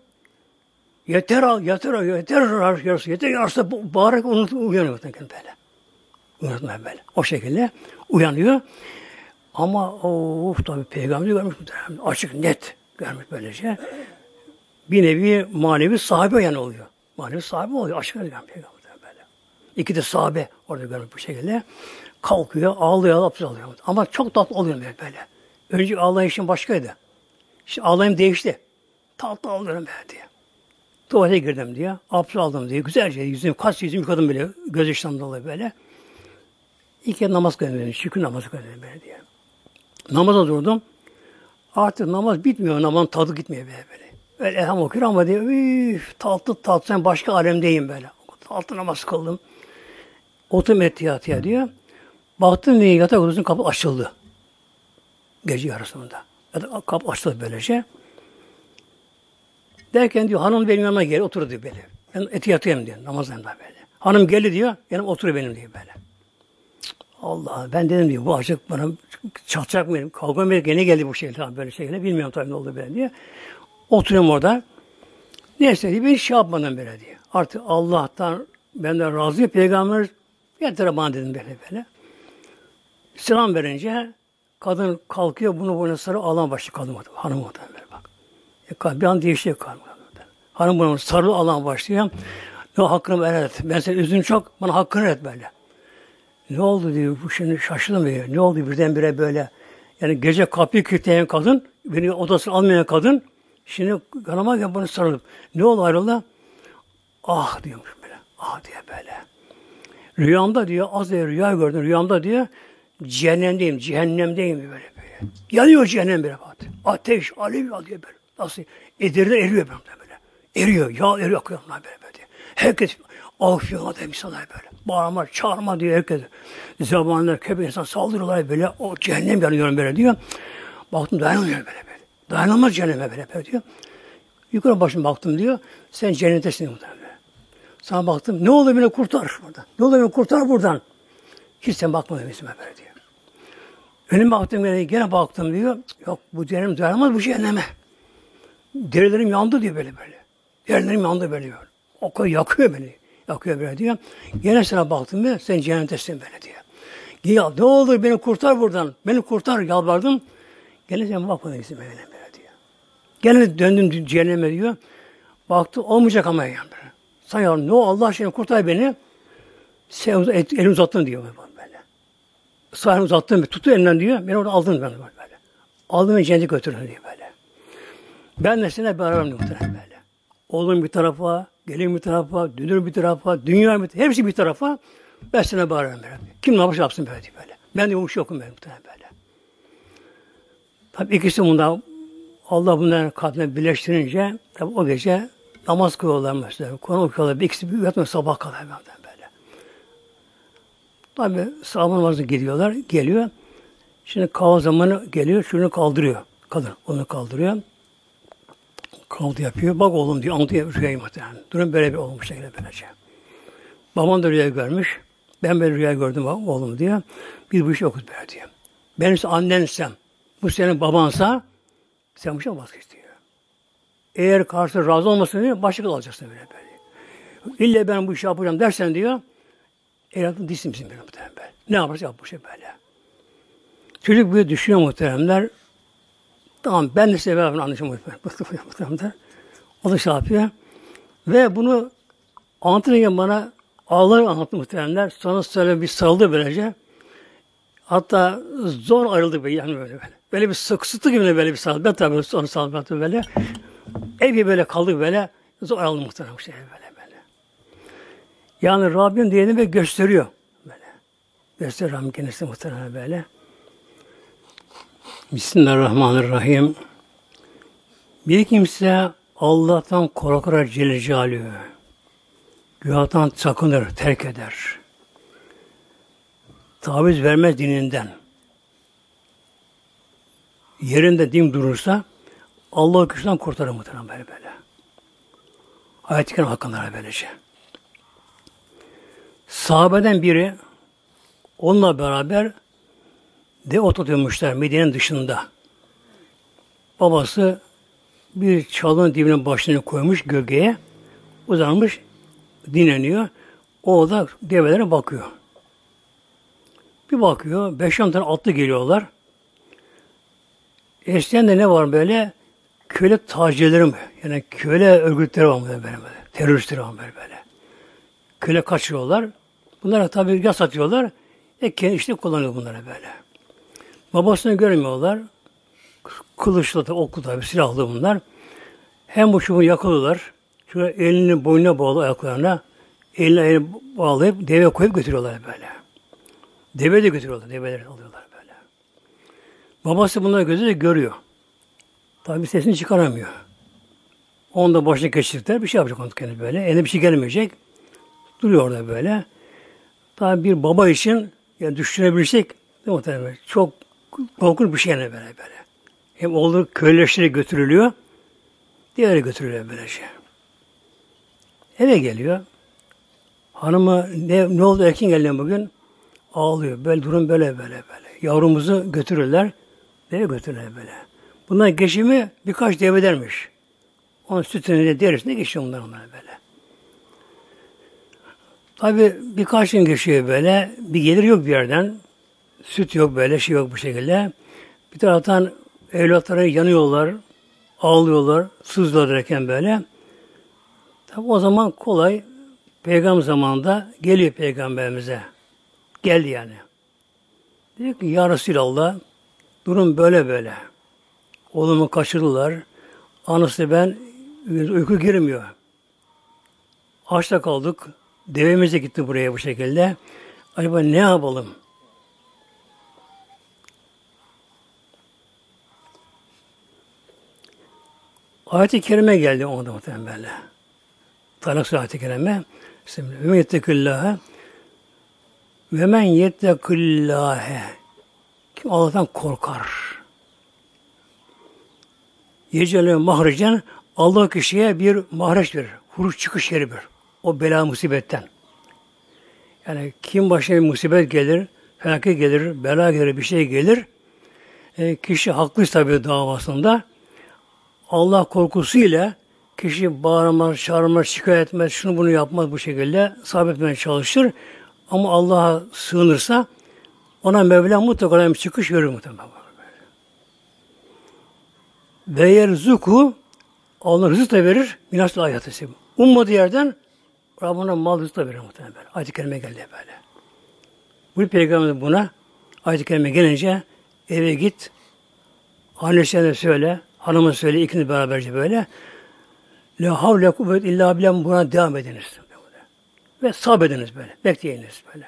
Yeter al, yeter al, yeter yarısı, yeter yarısı bağırarak unut, uyanıyor böyle. Unutma böyle. O şekilde uyanıyor. Ama of tabi peygamber görmüş muhtemelen. Açık, net görmüş böylece. Bir nevi manevi sahibi yani oluyor. Manevi sahibi oluyor. Açık peygamber böyle. İki de sahabe orada görmüş bu şekilde. Kalkıyor, ağlıyor, abdest alıyor. Ama çok tatlı oluyor böyle. Önce ağlayışın başkaydı. Şimdi ağlayım değişti. Tatlı alıyorum böyle diye. Tuvalete girdim diye. Abdest aldım diye. Güzelce yüzüm, kaç yüzüm yıkadım bile. Göz yaşından dolayı böyle. İlk kez namaz kıldım. Şükür namazı kıldım böyle diye. Namaza durdum. Artık namaz bitmiyor. Namazın tadı gitmiyor böyle. böyle. Öyle elham okuyor ama diye üf, tatlı tatlı sen başka alemdeyim böyle. Tatlı namaz kıldım. Oturdum ettiyatıya diyor. Baktım diye yatak odasının kapı açıldı. Gece yarısında. Kapı açıldı böylece. Derken diyor hanım benim yanıma gel otur diyor böyle. Ben eti yatayım diyor namazdan da böyle. Hanım geldi diyor yanım otur benim diyor böyle. Allah ben dedim diyor bu açık bana çatacak mı? Kavga mı gene geldi bu şeyler böyle şeyler bilmiyorum tabii ne oldu ben diye. Oturuyorum orada. Neyse diye bir şey yapmadım böyle diye. Artık Allah'tan benden razı peygamber yeter bana dedim böyle böyle. Selam verince kadın kalkıyor bunu bunu sarı alan başı kadın hanım orada böyle bak. E, bir an değişiyor kadın. Hanım bunu sarı alan başlıyor. Ne hakkını ver et. Ben senin üzün çok bana hakkını et böyle. Ne oldu diyor. Bu şimdi şaşırdım diyor. Ne oldu birdenbire böyle. Yani gece kapıyı kilitleyen kadın, beni odasına almayan kadın, şimdi kanama gel bana sarılıp. Ne oldu ayrıldı? Ah diyormuş böyle. Ah diye böyle. Rüyamda diyor, az diye rüya gördüm. Rüyamda diyor, cehennemdeyim, cehennemdeyim böyle böyle. Yanıyor cehennem böyle bak. Ateş, alev alıyor böyle. Nasıl? Edirde eriyor böyle böyle. Eriyor, yağ eriyor akıyor böyle böyle. Herkes Afiyon'a da insanlar böyle. Bağırma, çağırma diyor herkes. Zamanlar köpek insan saldırıyorlar böyle. O cehennem yanıyor böyle diyor. Baktım dayanamıyor böyle böyle. Dayanamaz cehenneme böyle böyle diyor. Yukarı başım baktım diyor. Sen cennettesin muhtemelen. Sana baktım. Ne olur beni kurtar buradan. Ne olur beni kurtar buradan. Hiç sen bakmadın isme böyle diyor. Önüme baktım gene, gene baktım diyor. Yok bu cehennem dayanamaz bu cehenneme. Derilerim yandı diyor böyle böyle. Derilerim yandı böyle diyor. O kadar yakıyor beni. Yakıyor böyle diyor. Gene sana baktım ya sen cehennemdesin böyle diyor. Ya ne olur beni kurtar buradan. Beni kurtar yalvardım. Gene sen bakmadın evine böyle diyor. Gene döndüm cehenneme diyor. Baktı olmayacak ama yani. Sen ya ne Allah aşkına kurtar beni. Sen elini uzattın diyor böyle. Sağ uzattın, tuttu elinden diyor. Beni orada aldın ben böyle. Aldın ve cennete götürdün diyor böyle. Ben de seninle beraberim muhtemelen böyle. Oğlum bir tarafa, gelin bir tarafa, dünür bir tarafa, dünya bir tarafa, hepsi bir tarafa. Ben seninle beraberim böyle. Kim ne yapmış yapsın böyle diyor böyle. Ben de yumuş yokum ben muhtemelen böyle. Tabi ikisi bundan Allah bunların kalbine birleştirince tabi o gece namaz kılıyorlar mesela. Konu okuyorlar. Bir ikisi bir yatmıyor sabah kadar böyle. Tabi sabah namazı gidiyorlar. Geliyor. Şimdi kahvaltı zamanı geliyor. Şunu kaldırıyor. Kadın onu kaldırıyor. Kaldı yapıyor. Bak oğlum diyor. Anlatıyor rüyayı muhtemelen. Durum böyle bir olmuş şekilde böylece. Babam da rüya görmüş. Ben böyle rüya gördüm oğlum diyor. Biz bu iş yokuz böyle diyor. Ben ise annensem, bu senin babansa sen bu işe vazgeç diyor. Eğer karşı razı olmasın diyor, başka alacaksın böyle böyle. İlle ben bu işi yapacağım dersen diyor, evlatın dişsin bizim benim muhteremler. Ne yaparsa yap bu şey böyle. Çocuk böyle düşünüyor muhteremler. Tamam ben de size beraber anlaşılmıyor muhteremler. O da şey yapıyor. Ve bunu anlatırken bana ağlar anlattı muhteremler. Sonra söyle bir sarıldı böylece. Hatta zor ayrıldı böyle yani böyle böyle. Böyle bir sık sıktı gibi böyle bir sarıldı. Ben tabii onu sarıldı böyle. Evi böyle kaldı böyle. Zor ayrıldı muhterem şey böyle böyle. Yani Rabbim diyeni ve gösteriyor. Böyle. Gösteriyor Rabbim kendisi muhterem böyle. Bismillahirrahmanirrahim. Bir kimse Allah'tan korkarak Celle Celaluhu, günahtan sakınır, terk eder. Taviz vermez dininden. Yerinde din durursa Allah güçten kurtarır muhtemelen böyle böyle. Ayet-i Kerim hakkında böylece. Sahabeden biri onunla beraber de oturtmuşlar Medine'nin dışında. Babası bir çalının dibine başını koymuş gölgeye. Uzanmış dinleniyor. O da develere bakıyor. Bir bakıyor. Beş on tane atlı geliyorlar. Eskiden de ne var böyle? Köle tacirleri mi? Yani köle örgütleri var böyle böyle. Teröristleri var böyle böyle. Köle kaçırıyorlar. Bunlara tabi yas atıyorlar. E kendi işte kullanıyor bunları böyle. Babasını görmüyorlar. Kılıçlı oklu tabi silahlı bunlar. Hem bu şubu yakalıyorlar. Şöyle elini boynuna bağlı ayaklarına. Elini, elini bağlayıp deve koyup götürüyorlar böyle. Deve de götürüyorlar. Develeri alıyorlar böyle. Babası bunları gözüyle görüyor. Tabi sesini çıkaramıyor. Onu da başına geçirdikler. Bir şey yapacak onu kendi böyle. Eline bir şey gelmeyecek. Duruyor orada böyle. Tabi bir baba için yani düşünebilecek muhtemelen çok korkunç bir şey yani böyle böyle. Hem oğlu köyleştirerek götürülüyor. Diğeri götürülüyor böylece. Şey. Eve geliyor. Hanımı ne, ne oldu erken geliyor bugün? Ağlıyor. Böyle durum böyle böyle böyle. Yavrumuzu götürürler. Nereye götürürler böyle. Bundan geçimi birkaç devedermiş. Onun sütünü de derisine geçiyor bunlar onlara böyle. Tabi birkaç gün geçiyor böyle. Bir gelir yok bir yerden. Süt yok böyle şey yok bu şekilde. Bir taraftan evlatları yanıyorlar, ağlıyorlar, sızlanırken böyle. Tabi o zaman kolay peygamber zamanında geliyor peygamberimize. Geldi yani. Diyor ki ya Resulallah durum böyle böyle. Oğlumu kaçırdılar. Anası ben uyku girmiyor. Açta kaldık. Devemiz de gitti buraya bu şekilde. Acaba ne yapalım? Ayet-i Kerime geldi onda muhtemelen böyle. Talak ayet-i Kerime. Ve men yettekillâhe ve men yettekillâhe kim Allah'tan korkar. Yecele mahricen Allah kişiye bir mahreç verir. Huruç çıkış yeri bir. O bela musibetten. Yani kim başına musibet gelir, felaket gelir, bela gelir, bir şey gelir. e, kişi haklı tabi davasında. Allah korkusuyla kişi bağırmaz, çağırmaz, şikayet etmez, şunu bunu yapmaz bu şekilde sabretmeye çalışır. Ama Allah'a sığınırsa ona Mevla mutlaka bir çıkış verir muhtemelen. Ve yerzuku Allah rızık da verir. Minasıl ayatı Ummadığı yerden Rabbına mal rızık da verir muhtemelen. Ayet-i Kerime geldi böyle. Bu peygamber buna ayet-i kerime gelince eve git annesine söyle, hanıma söyle ikiniz beraberce böyle. La havle kuvvet illa bilen buna devam ediniz. Ve sabrediniz böyle. Bekleyiniz böyle.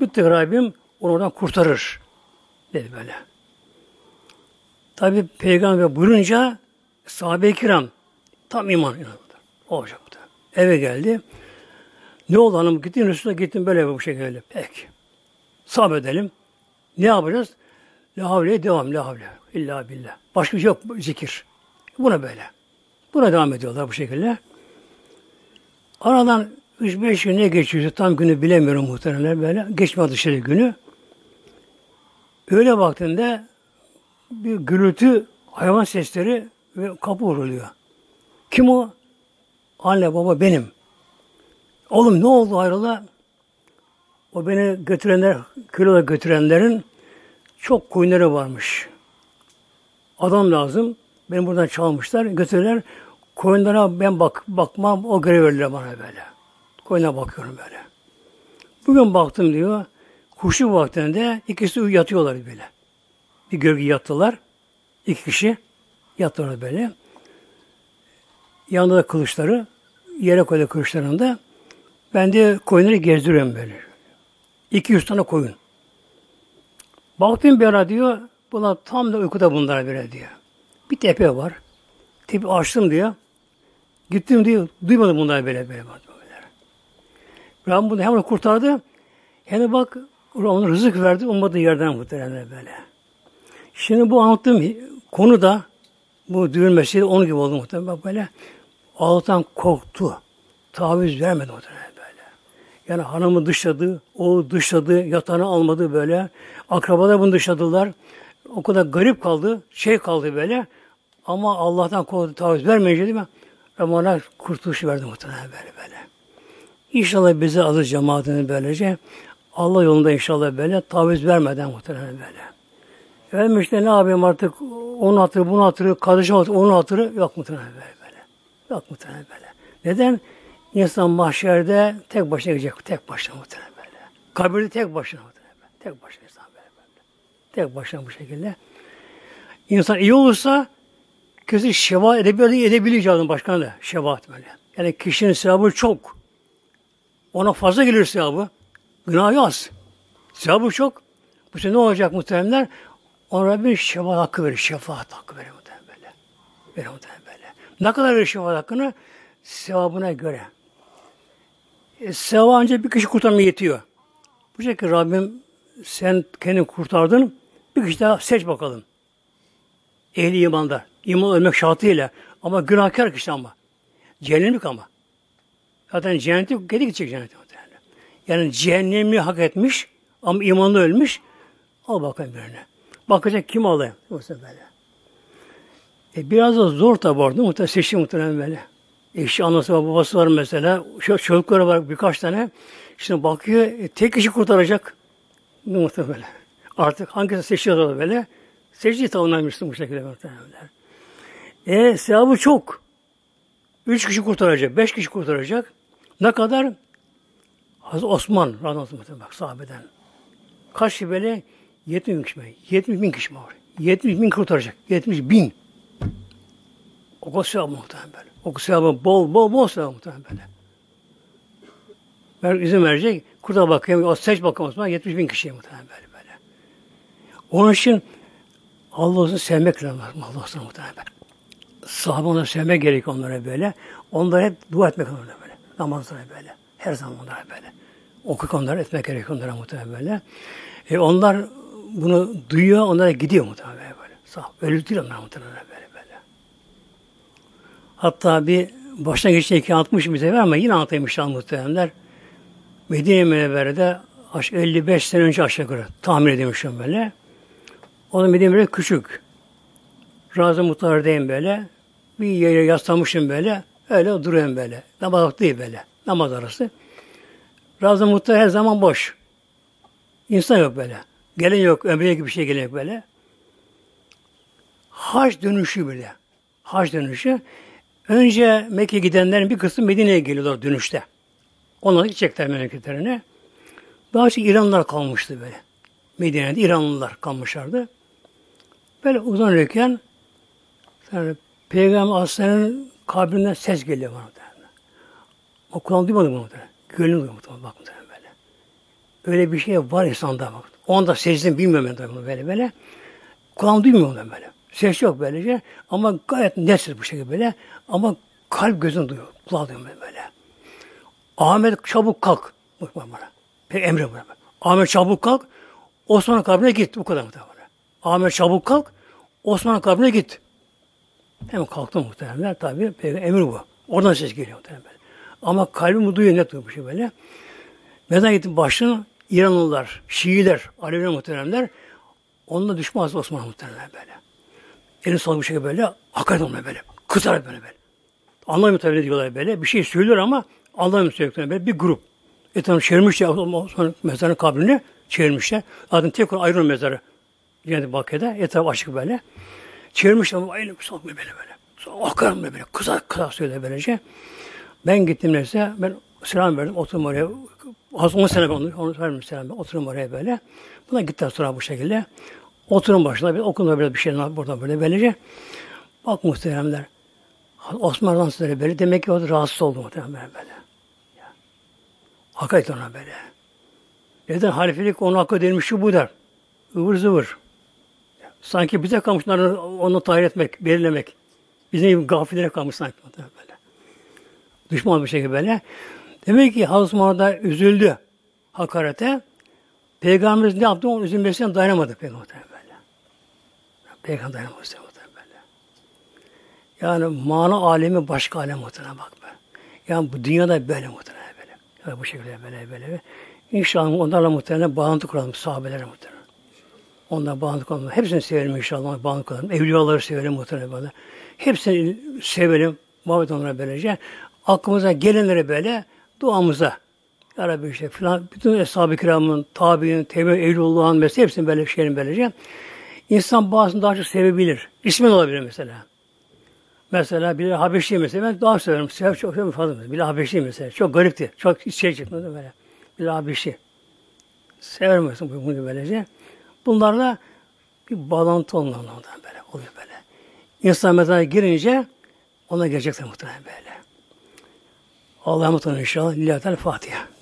Bütün Rabbim onu oradan kurtarır. Dedi böyle. Tabi peygamber buyurunca sahabe-i kiram tam iman inandı. Olacak bu da. Eve geldi. Ne oldu hanım? Gittin üstüne gittin böyle bu şekilde. Peki. Sabredelim. Ne yapacağız? La havle devam. La havle. İlla billah. Başka bir şey yok. Zikir. Buna böyle. Buna devam ediyorlar bu şekilde. Aradan 3-5 gün ne geçiyorsa tam günü bilemiyorum muhtemelen böyle. Geçme dışarı günü. Öyle vaktinde bir gürültü, hayvan sesleri ve kapı vuruluyor. Kim o? Anne baba benim. Oğlum ne oldu hayrola? O beni götürenler, kiloda götürenlerin çok koyunları varmış. Adam lazım. Beni buradan çalmışlar, götürürler. Koyunlara ben bak bakmam, o görev verirler bana böyle. Koyuna bakıyorum böyle. Bugün baktım diyor, kuşu vaktinde ikisi yatıyorlar böyle. Bir gölge yattılar. İki kişi yattılar böyle. Yanında da kılıçları, yere koydu kılıçlarında. Ben de koyunları gezdiriyorum böyle. 200 tane koyun. Baktım bir ara diyor, bunlar tam da uykuda bunlar böyle diyor. Bir tepe var. Tepe açtım diyor. Gittim diyor, duymadım bunlar böyle böyle. böyle. Ben bunu hemen kurtardı. Hem bak ona rızık verdi, ummadığı yerden muhtemelen böyle. Şimdi bu anlattığım konu da bu düğün meselesi onun gibi oldu muhtemelen. Bak böyle Allah'tan korktu. Taviz vermedi muhtemelen. Yani hanımı dışladı, o dışladı, yatağını almadı böyle. Akrabalar bunu dışladılar. O kadar garip kaldı, şey kaldı böyle. Ama Allah'tan korktu, taviz vermeyince değil mi? Ramazan'a kurtuluş verdi muhtemelen böyle böyle. İnşallah bize alır cemaatini böylece. Allah yolunda inşallah böyle taviz vermeden muhtemelen böyle. Efendim işte ne yapayım artık onun hatırı, bunun hatırı, kardeşim hatırı, onun hatırı yok muhtemelen böyle böyle. Yok muhtemelen böyle. Neden? İnsan mahşerde tek başına gidecek. Tek başına muhtemelen böyle. Kabirde tek başına muhtemelen böyle. Tek başına insan böyle böyle. Tek başına bu şekilde. İnsan iyi olursa kesin şevaat edebilir, edebilir canım başkan da. Şevaat böyle. Yani kişinin sevabı çok. Ona fazla gelir sevabı. Günahı az. Sevabı çok. Bu ne olacak muhteremler? Ona Rabbim şefaat hakkı verir. Şefaat hakkı verir muhtemelen böyle. Verir muhtemelen böyle. Ne kadar verir şefaat hakkını? Sevabına göre. E, ancak bir kişi kurtarmaya yetiyor. Bu şekilde Rabbim sen kendini kurtardın. Bir kişi daha seç bakalım. Ehli imanda. İman ölmek şartıyla. Ama günahkar kişi ama. Cehennemlik ama. Zaten cennete geri gidecek cennete. Yani cehennemi hak etmiş ama imanlı ölmüş. Al bakalım birine. Bakacak kim alayım? Böyle. E biraz da zor tabi orada. Muhtemelen seçim muhtemelen böyle. Eşi, anası var, babası var mesela. Şu çocukları var birkaç tane. Şimdi bakıyor, e, tek kişi kurtaracak. Muhtemelen. Artık hangisi seçiyor böyle. Secde tanımlamıştım bu şekilde muhtemelen. E sevabı çok. Üç kişi kurtaracak, beş kişi kurtaracak. Ne kadar? Hazreti Osman radıyallahu bak sahabeden. Kaç kişi böyle? 70 bin kişi. 70 bin kişi var. 70 bin kurtaracak. 70 bin. O kadar sevabı muhtemelen böyle. O sevabı bol bol bol sevabı muhtemelen böyle. Ver, izin verecek. Kurda bakayım, o seç bakalım Osman 70 bin kişiye muhtemelen böyle böyle. Onun için Allah'ı sevmek lazım. Allah'ı muhtemelen böyle. Sahabe onları sevmek gerek onlara böyle. Onlara hep dua etmek onlara böyle. Namazlara böyle. Her zaman onlara böyle. Okuk onlara etmek gerek onlara muhtemelen böyle. E onlar bunu duyuyor, onlara gidiyor muhtemelen böyle. Sağ, ölü değil onlar muhtemelen böyle. Hatta bir baştan geçti 60 bize ama yine anlatayım inşallah muhtemelenler. Medine Münevvere'de 55 sene önce aşağı yukarı tahmin ediyormuşum böyle. Onun Medine böyle küçük. Razı muhtardayım böyle. Bir yere yaslamışım böyle. Öyle duruyorum böyle. Namaz değil böyle. Namaz arası. Razı muhtar her zaman boş. İnsan yok böyle. Gelen yok, ömreye gibi bir şey gelen yok böyle. Hac dönüşü bile. Hac dönüşü. Önce Mekke gidenlerin bir kısmı Medine'ye geliyorlar dönüşte. Onlar gidecekler memleketlerine. Daha çok İranlılar kalmıştı böyle. Medine'de İranlılar kalmışlardı. Böyle uzanırken yani Peygamber Aslan'ın kabrinden ses geliyor bana. O kulağım duymadı bunu. Gönlüm duymadı. Bak böyle. Öyle bir şey var insanda bak. O anda secdesini bilmiyorum ben böyle böyle. Kulağım duymuyor onu böyle. Ses yok böylece. Ama gayet netsiz bu şekilde böyle. Ama kalp gözün duyuyor. Kulağı duyuyor böyle. Ahmet çabuk kalk. Bak bana. Pek emre bana. Ahmet çabuk kalk. Osman kabrine git. Bu kadar muhtemelen. Ahmet çabuk kalk. Osman kabrine git. Hemen kalktı muhtemelen. Tabi emir bu. Oradan ses geliyor muhtemelen. Ama kalbim duyuyor net bu şey böyle. Neden gittim başını? İranlılar, Şiiler, Aleviler muhteremler onunla düşman Osman muhteremler böyle. Elini bir şekilde böyle, hakaret olmuyor böyle. Kızar böyle böyle. Anlamıyor tabi diyorlar böyle. Bir şey söylüyor ama anlamıyor söylediklerini böyle. Bir grup. Etrafını çevirmişler Osman mezarının kabrini çevirmişler. Zaten tekrar ayrılıyor mezarı. Cennet-i Bakı'da etraf açık böyle. Çevirmişler ama aynı sokmuyor böyle böyle. Sonra hakaret böyle. Kızar kızar söylüyor böylece. Ben gittim neyse ben selam verdim oturdum oraya. Az 10 sene ben onu, onu verdim selam. Oturdum oraya böyle. Buna gittiler sonra bu şekilde. Oturun başına bir okulda böyle bir şey burada böyle böylece. Bak muhteremler. Osman Hazretleri böyle demek ki o rahatsız oldu muhteremler böyle. Hakaret ona böyle. Neden halifelik onun hakkı değilmiş şu bu der. Ivır zıvır. Sanki bize kalmış onu tahir etmek, belirlemek. Bizim gafilere kalmış sanki böyle. Düşman bir şekilde böyle. Demek ki Hazreti Muhammed üzüldü hakarete. Peygamberimiz ne yaptı? Onun üzülmesinden dayanamadı Peygamber böyle. Peygamber dayanamadı böyle. Yani mana alemi başka alem muhtemelen bak be. Yani bu dünyada böyle muhtemelen böyle. Yani bu şekilde böyle böyle. İnşallah onlarla muhtemelen bağlantı kuralım sahabelere muhtemelen. Onlarla bağlantı kuralım. Hepsini sevelim inşallah. Bağlantı kuralım. Evliyaları sevelim muhtemelen böyle. Hepsini sevelim. Muhabbet onlara böylece aklımıza gelenlere böyle duamıza Ya Rabbi işte filan bütün eshab-ı kiramın, tabi'nin, tevbe evlullah'ın mesela hepsini böyle şeylerin böylece. İnsan bazısını daha çok sevebilir. İsmin olabilir mesela. Mesela bir Habeşi mesela ben daha severim. Sev çok çok fazla. Bir Habeşi mesela. Çok garipti. Çok içeri çıkmadı böyle. Bir Habeşi. Severim mesela bunu böylece. Bunlarla bir bağlantı olmalı böyle. Oluyor böyle. İnsan mezara girince ona gelecekler muhtemelen böyle. Allah'a olun inşallah. Lillahi Fatiha.